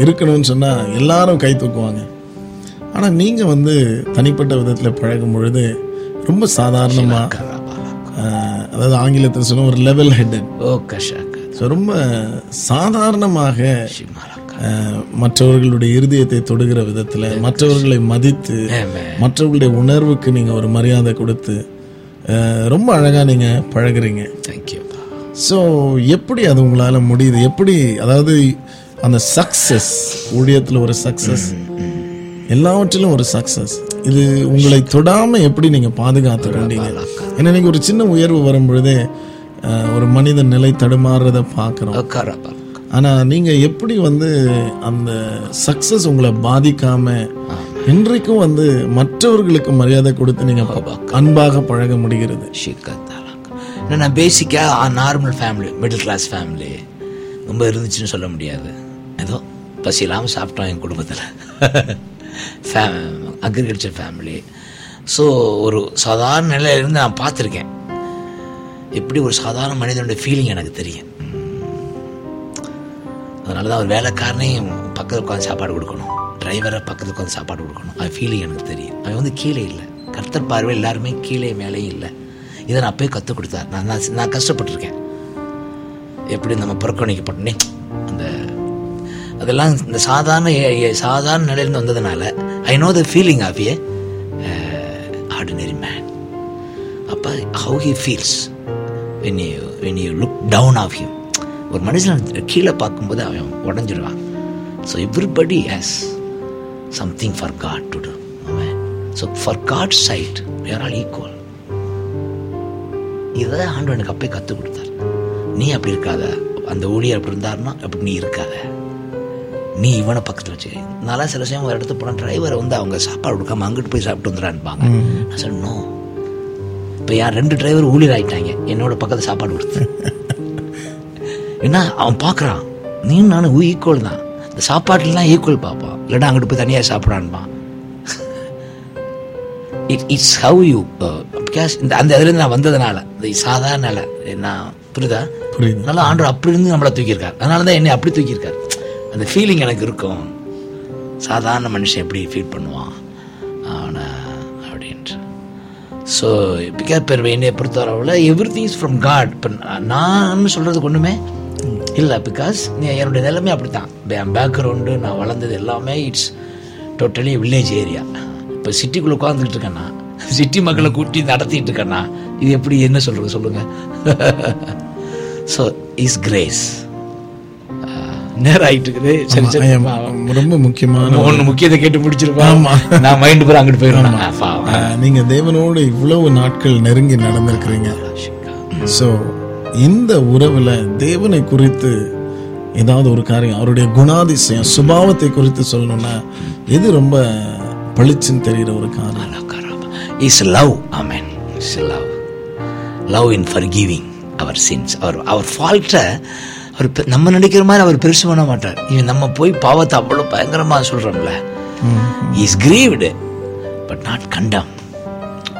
இருக்கணும்னு சொன்னா எல்லாரும் கை தூக்குவாங்க. ஆனா நீங்க வந்து தனிப்பட்ட விதத்துல பழகும் பொழுது ரொம்ப சாதாரணமா அஹ், அதாவது ஆங்கிலத்தில் சொன்ன ஒரு லெவல் ஹெட்டட் ஸோ ரொம்ப சாதாரணமாக மற்றவர்களுடைய இருதயத்தை தொடுகிற விதத்துல மற்றவர்களை மதித்து. மற்றவர்களுடைய உணர்வுக்கு நீங்க ஒரு மரியாதை கொடுத்து ரொம்ப அழகா நீங்க பழகுறீங்க. தேங்க்யூ ஸோ எப்படி அது உங்களால முடியுது? எப்படி அதாவது அந்த சக்சஸ் ஊழியத்துல ஒரு சக்சஸ் எல்லாவற்றிலும் ஒரு சக்சஸ் இது உங்களை தொடாம எப்படி நீங்க பாதுகாத்து கொண்டீங்க? ஏன்னா நீங்க ஒரு சின்ன உயர்வு வரும் பொழுதே அஹ், ஒரு மனிதன் நிலை தடுமாறுறத பார்க்குறோம். உட்காரப்பா ஆனா நீங்க எப்படி வந்து அந்த சக்சஸ் உங்களை பாதிக்காம இன்றைக்கும் வந்து மற்றவர்களுக்கு மரியாதை கொடுத்து நீங்க அன்பாக பழக முடிகிறது? நான் பேசிக்காக normal family middle class family ரொம்ப இருந்துச்சுன்னு சொல்ல முடியாது. ஏதோ பசி இல்லாமல் சாப்பிட்டோம் என் குடும்பத்தில். ஃபே அக்ரிகல்ச்சர் ஃபேமிலி ஸோ ஒரு சாதாரண நிலையிலேருந்து நான் பார்த்துருக்கேன். எப்படி ஒரு சாதாரண மனிதனுடைய ஃபீலிங் எனக்கு தெரியும். அதனால தான் ஒரு வேலைக்காரனையும் பக்கத்தில் உட்காந்து சாப்பாடு கொடுக்கணும். டிரைவரை பக்கத்தில் உட்காந்து சாப்பாடு கொடுக்கணும். அது ஃபீலிங் எனக்கு தெரியும். அவன் வந்து கீழே இல்லை. கர்த்தர் பார்வை எல்லாருமே கீழே மேலேயும் இல்லை. இதை நான் அப்போயே கற்றுக் கொடுத்தார். நான் நான் கஷ்டப்பட்டிருக்கேன். எப்படி நம்ம புறக்கணிக்கப்பட்டனே அதெல்லாம் இந்த சாதாரண சாதாரண நிலையிலிருந்து வந்ததுனால I know the feeling of a ordinary man அப்போ how he feels when you when you look down of him ஒரு மனுஷன் கீழே பார்க்கும்போது அவன் உடஞ்சிடுவான். So everybody has something for God to do so for God side where all equal இதை ஆண்டு எனக்கு அப்பயே கற்றுக் கொடுத்தார். நீ அப்படி இருக்காத. அந்த ஊழியர் அப்படி இருந்தாருன்னா அப்படி நீ இருக்காத. நீ இவனை பக்கத்தில் வச்சு நல்லா சில சமயம் ஒரு இடத்துக்கு போனால் டிரைவரை வந்து அவங்க சாப்பாடு கொடுக்காம அங்கிட்டு போய் சாப்பிட்டு வந்துடான்பாங்க நான் சொன்னேன் நோ. இப்போ யார் ரெண்டு டிரைவர் ஊழியர் ஆயிட்டாங்க என்னோட பக்கத்துல சாப்பாடு கொடுத்து. ஏன்னா அவன் பார்க்குறான் நீ நானும் ஈக்குவல் தான். இந்த சாப்பாட்டுலாம் ஈக்குவல் பார்ப்பான் இல்லைன்னா அங்கிட்டு போய் தனியாக சாப்பிடான்பான் it it's how you because இந்த அந்த இதுலேருந்து நான் வந்ததுனால இந்த சாதாரண நிலை. நான் புரியுதா? புரியுது. அதனால ஆண்டவர் அப்படி இருந்து நம்மளை தூக்கியிருக்கார். அதனால தான் என்னை அப்படி தூக்கியிருக்கார். அந்த ஃபீலிங் எனக்கு இருக்கும். சாதாரண மனுஷன் எப்படி ஃபீல் பண்ணுவான்? அவனை அப்படின்ட்டு. ஸோ பிகாஸ் பெர் என்னை பொறுத்தவரை everything is from God இப்போ நான் சொல்கிறதுக்கு ஒன்றுமே இல்லை பிகாஸ் என்னுடைய நிலைமை அப்படி தான் என் பேக்ரவுண்டு நான் வளர்ந்தது எல்லாமே இட்ஸ் டோட்டலி வில்லேஜ் ஏரியா இப்போ சிட்டிக்குள்ளே உட்காந்துக்கிட்டு இருக்கேன்னா சிட்டி மக்களை கூட்டி நடத்திட்டு இருக்கேன்னா இது எப்படி என்ன சொல்கிறது சொல்லுங்கள் ஸோ இஸ் கிரேஸ் நேரம் ஆயிட்டு இருக்குது. சரி ரொம்ப முக்கியமான ஒன்று முக்கியத்தை கேட்டு முடிச்சிருப்பேன் நான் மைண்டு பூரா அங்கிட்டு போயிடுவேன். நீங்க தேவனோடு இவ்வளவு நாட்கள் நெருங்கி நடந்திருக்கிறீங்க. சோ இந்த உறவுல தேவனை குறித்து ஏதாவது ஒரு காரியம் அவருடைய குணாதிசயம் சுபாவத்தை குறித்து சொல்லணும்னா எது ரொம்ப பளிச்சுன்னு தெரிகிற ஒரு காரியம்? Is love amen is love love in forgiving our sins our our ஃபால்ட்டை அவர் நம்ம நினைக்கிற மாதிரி அவர் பெருசு பண்ண மாட்டார். இவன் நம்ம போய் பாவத்தை அவ்வளோ பயங்கரமாக சொல்கிறோம்ல is grieved but not condemn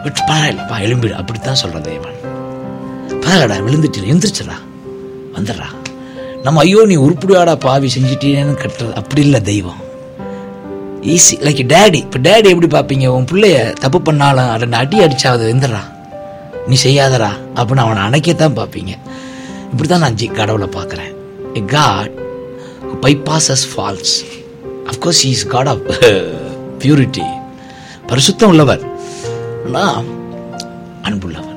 but பரவாயில்லப்பா எலும்பிடு அப்படித்தான் சொல்கிறேன் தேவன். பரவாயில்லடா விழுந்துட்டு எந்திரிச்சிடா. வந்துடுறா. நம்ம ஐயோ நீ உருப்படியாடா பாவி செஞ்சிட்டேன்னு கட்டுறது. அப்படி இல்லை தெய்வம். ஈஸி லைக் டேடி இப்போ டேடி எப்படி பார்ப்பீங்க? உன் பிள்ளைய தப்பு பண்ணாலும் ரெண்டு அடி அடிச்சாவது வெந்துடுறா நீ செய்யாதடா. அப்படின்னு அவனை அணைக்கத்தான் பார்ப்பீங்க. இப்படி தான் நான் ஜி கடவுளை பார்க்குறேன். A God bypasses falls of course is God of purity பரிசுத்தம் உள்ளவர். ஆனால் அன்புள்ளவர்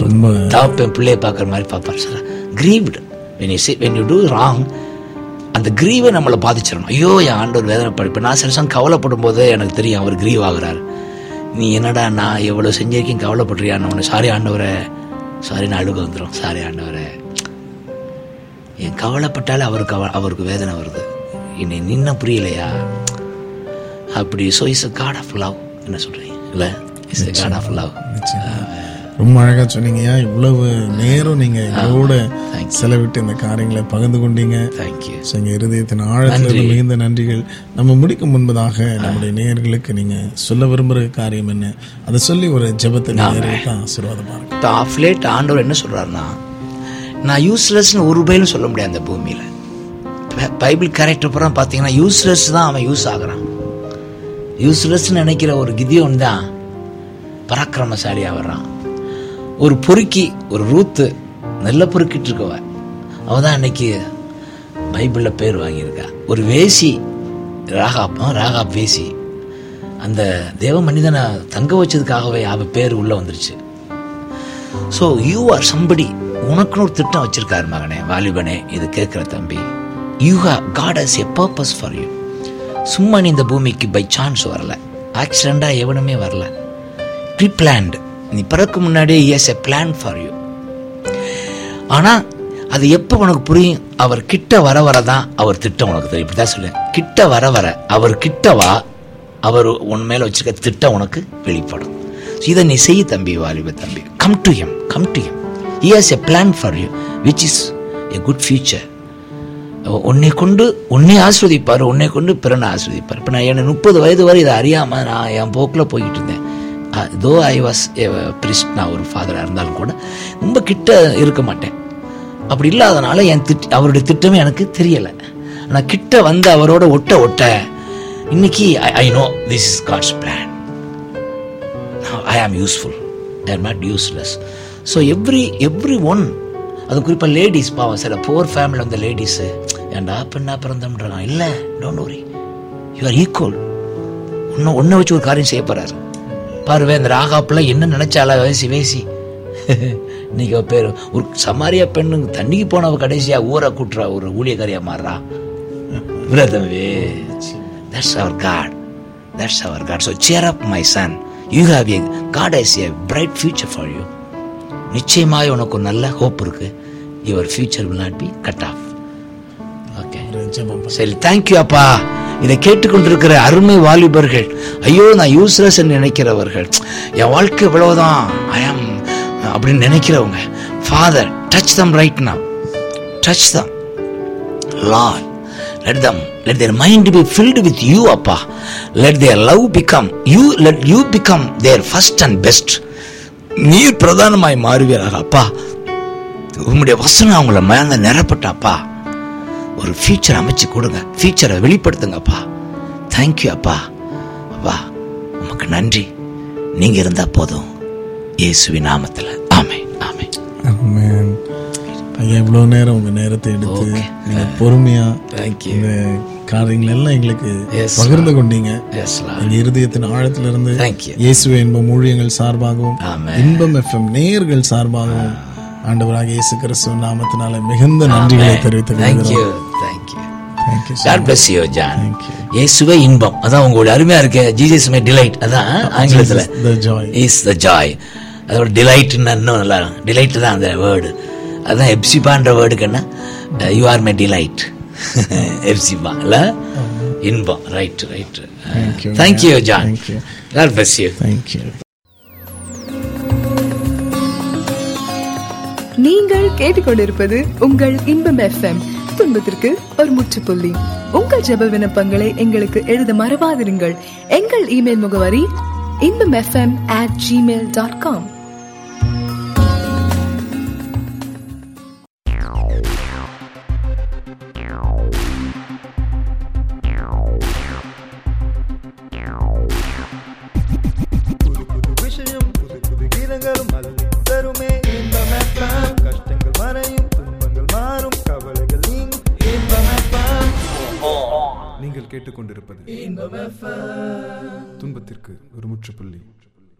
ரொம்ப தகப்பன் பிள்ளைய பார்க்குற மாதிரி பார்ப்பார். Sir grieved when you when you do wrong அந்த கிரீவை நம்மளை பாதிச்சிடணும். ஐயோ என் ஆண்டவர் வேதனைப்படு இப்போ நான் சில சமயம் கவலைப்படும் போது எனக்கு தெரியும் அவர் கிரீவ் ஆகுறாரு. நீ என்னடா நான் எவ்வளோ செஞ்சிருக்கேன் கவலைப்படுறியா நான் உன்னை சாரி ஆண்டவரே சாரி அழுக வந்துடும் சாரி ஆண்டவரே. என் கவலைப்பட்டாலே அவருக்கு அவ- அவருக்கு வேதனை வருது. என்னை நின்ன புரியலையா? அப்படி so is a God of love என்ன சொல்றீங்க? இல்லை? Is a God of love ரொம்ப அழகா சொன்னீங்கய்யா. இவ்வளவு நேரம் நீங்க எங்களோட Thank செலவிட்டு இந்த காரியங்களை பகிர்ந்து கொண்டீங்க. தேங்க்யூ So, எங்க இருதயத்தின் ஆழத்துல மிகுந்த நன்றிகள். நம்ம முடிக்கும் முன்பதாக நம்முடைய நேயர்களுக்கு நீங்க சொல்ல விரும்புற காரியம் என்ன? அதை சொல்லி ஒரு ஜெபத்தை நேயர்களுக்கு ஆசீர்வாதம் பாருங்க. இப்போ ஆஃப் லேட் ஆண்டவர் என்ன சொல்றாருன்னா நான் யூஸ்லெஸ்னு ஒரு பயிலும் சொல்ல முடியாது அந்த பூமியில். பைபிள் கேரக்டர் புறம் பார்த்தீங்கன்னா யூஸ்லெஸ் தான் அவன் யூஸ் ஆகுறான். யூஸ்லெஸ்ன்னு நினைக்கிற ஒரு கிதியோன் தான் பராக்கிரமசாலியாக வர்றான். ஒரு பொறுக்கி ஒரு ரூத்து நல்ல பொறுக்கிட்டு இருக்கவ அவள் தான் அன்னைக்கு பைபிளில் பேர் வாங்கியிருக்கா. ஒரு வேசி ராகாப்பம் ராகாப் வேசி. அந்த தேவ மனிதனை தங்க வச்சதுக்காகவே அவள் பேர் உள்ளே வந்துருச்சு. ஸோ யூ ஆர் சம்படி உனக்குன்னு ஒரு திட்டம் வச்சிருக்காரு மகனே வாலிபனே இது கேட்குற தம்பி. You have God has a purpose for you சும்மா நீ இந்த பூமிக்கு பை சான்ஸ் வரல. ஆக்சிடெண்ட்டாக எவனுமே வரல. ப்ரீ பிளான்டு நீ பிறக்க முன்னாடியே is a plan for you ஆனால் அது எப்போ உனக்கு புரியும்? அவர் கிட்ட வர வர தான் அவர் திட்டம் உனக்கு தெரியும். இப்படி தான் சொல்லுவேன் கிட்ட வர வர அவர் கிட்ட வா அவர் உன் மேலே வச்சிருக்க திட்டம் உனக்கு வெளிப்படும். இதை நீ செய் தம்பி வாலிப தம்பி. Come to him come to him he has a plan for you which is a good future உன்னை கொண்டு உன்னை ஆஸ்வதிப்பார் உன்னை கொண்டு பிறனை ஆஸ்வதிப்பார் இப்போ நான் எனக்கு முப்பது வயது வரை இதை அறியாமல் நான் என் போக்கில் போய்கிட்டு இருந்தேன். தோ ஐ வாஸ் பிரிஸ்ட் நான் ஒரு ஃபாதராக இருந்தாலும் கூட ரொம்ப கிட்ட இருக்க மாட்டேன். அப்படி இல்லாதனால என் திட் அவருடைய திட்டமே எனக்கு தெரியலை. ஆனால் கிட்ட வந்து அவரோட ஒட்ட ஒட்ட இன்னைக்கு I I know this is God's plan I am useful I am not useless so every every one அது குறிப்பாக லேடிஸ் பாவம் சில போர் ஃபேமிலி வந்த லேடிஸு ஏன்டா பெண்ணா பிறந்தம்ன்றான் இல்லை don't worry you are equal இன்னும் ஒன்றை வச்சு ஒரு காரியம் செய்ய போகிறாரு பாருவே அந்த ராகாப்புல என்ன நினைச்சால வேசி வேசி. இன்னைக்கு பேர் ஒரு சமாரியா பெண்ணு தண்ணிக்கு போனவ கடைசியா ஊரை கூட்டுறா ஒரு ஊழியக்காரியா மாறுறா. தம்பி. That's our God that's our God so cheer up my son you have a God is a bright future for you நிச்சயமாக உனக்கு ஒரு நல்ல ஹோப் இருக்கு. Your future will not be cut off ஜெபம் சரி தேங்க்யூ அப்பா. இதை கேட்டுக்கொண்டிருக்கிற அருமை வாலிபர்கள். ஐயோ நான் யூஸ்லெஸ் நினைக்கிறவர்கள். என் வாழ்க்கை இவ்வளவுதான். ஐ ஆம் அப்படின்னு நினைக்கிறவங்க. Father touch them right now. Touch them Lord, let them let their mind be filled with you, Appa. Let their love become you. Let you become their first and best. நீர் பிரதானமாய் மாறுவீராக அப்பா. உம்முடைய வசனம் அவங்கள மேல நிரப்பட்டாப்பா ஒரு ஃபியூச்சர் அமைச்சு கொடுங்க. ஃபியூச்சரை வெளிப்படுத்துங்கப்பா. தேங்க்யூ அப்பா. அப்பா உமக்கு நன்றி. நீங்க இருந்தா போதும். இயேசுவின் நாமத்துல. ஆமே ஆமே ஆமென். ஐயா இவ்வளவு நேரம் உங்க நேரத்தை எடுத்து Okay. நீங்க பொறுமையா Thank you. இந்த காரியங்கள் எல்லாம் எங்களுக்கு பகிர்ந்து கொண்டீங்க. எஸ் எங்க இருதயத்தின் ஆழத்திலிருந்து. இயேசுவே இன்பம் ஊழியங்கள் சார்பாகவும். இன்பம் எஃப்எம் நேயர்கள் சார்பாகவும் ஆண்டவராக இயேசு கிறிஸ்துவ நாமத்தினால மிகுந்த நன்றிகளை தெரிவித்துக் தேங்க்யூ கொள்கிறோம். You, John. Thank you. இயேசுவே இன்பம். அதான் உங்களுடைய அருமையா இருக்கு. ஜீசஸ் மே டிலைட் அதான் ஆங்கிலத்துல. the joy. Is the joy அதோட டிலைட் இன்னும் நல்லா டிலைட் தான் அந்த வேர்டு அதான் எப்சிபான்ற வேர்டுக்கு என்ன? You are my delight Hephzibah இல்ல? இன்பம். Right right Thank you. Thank you John Thank you. God bless you. Thank you நீங்கள் கேட்டுக்கொண்டிருப்பது உங்கள் இன்பம் எஃப்எம் துன்பத்திற்கு ஒரு முற்றுப்புள்ளி. உங்கள் ஜெப விண்ணப்பங்களை எங்களுக்கு எழுத மறவாதிருங்கள். எங்கள் இமெயில் முகவரி Inbam FM at Gmail dot com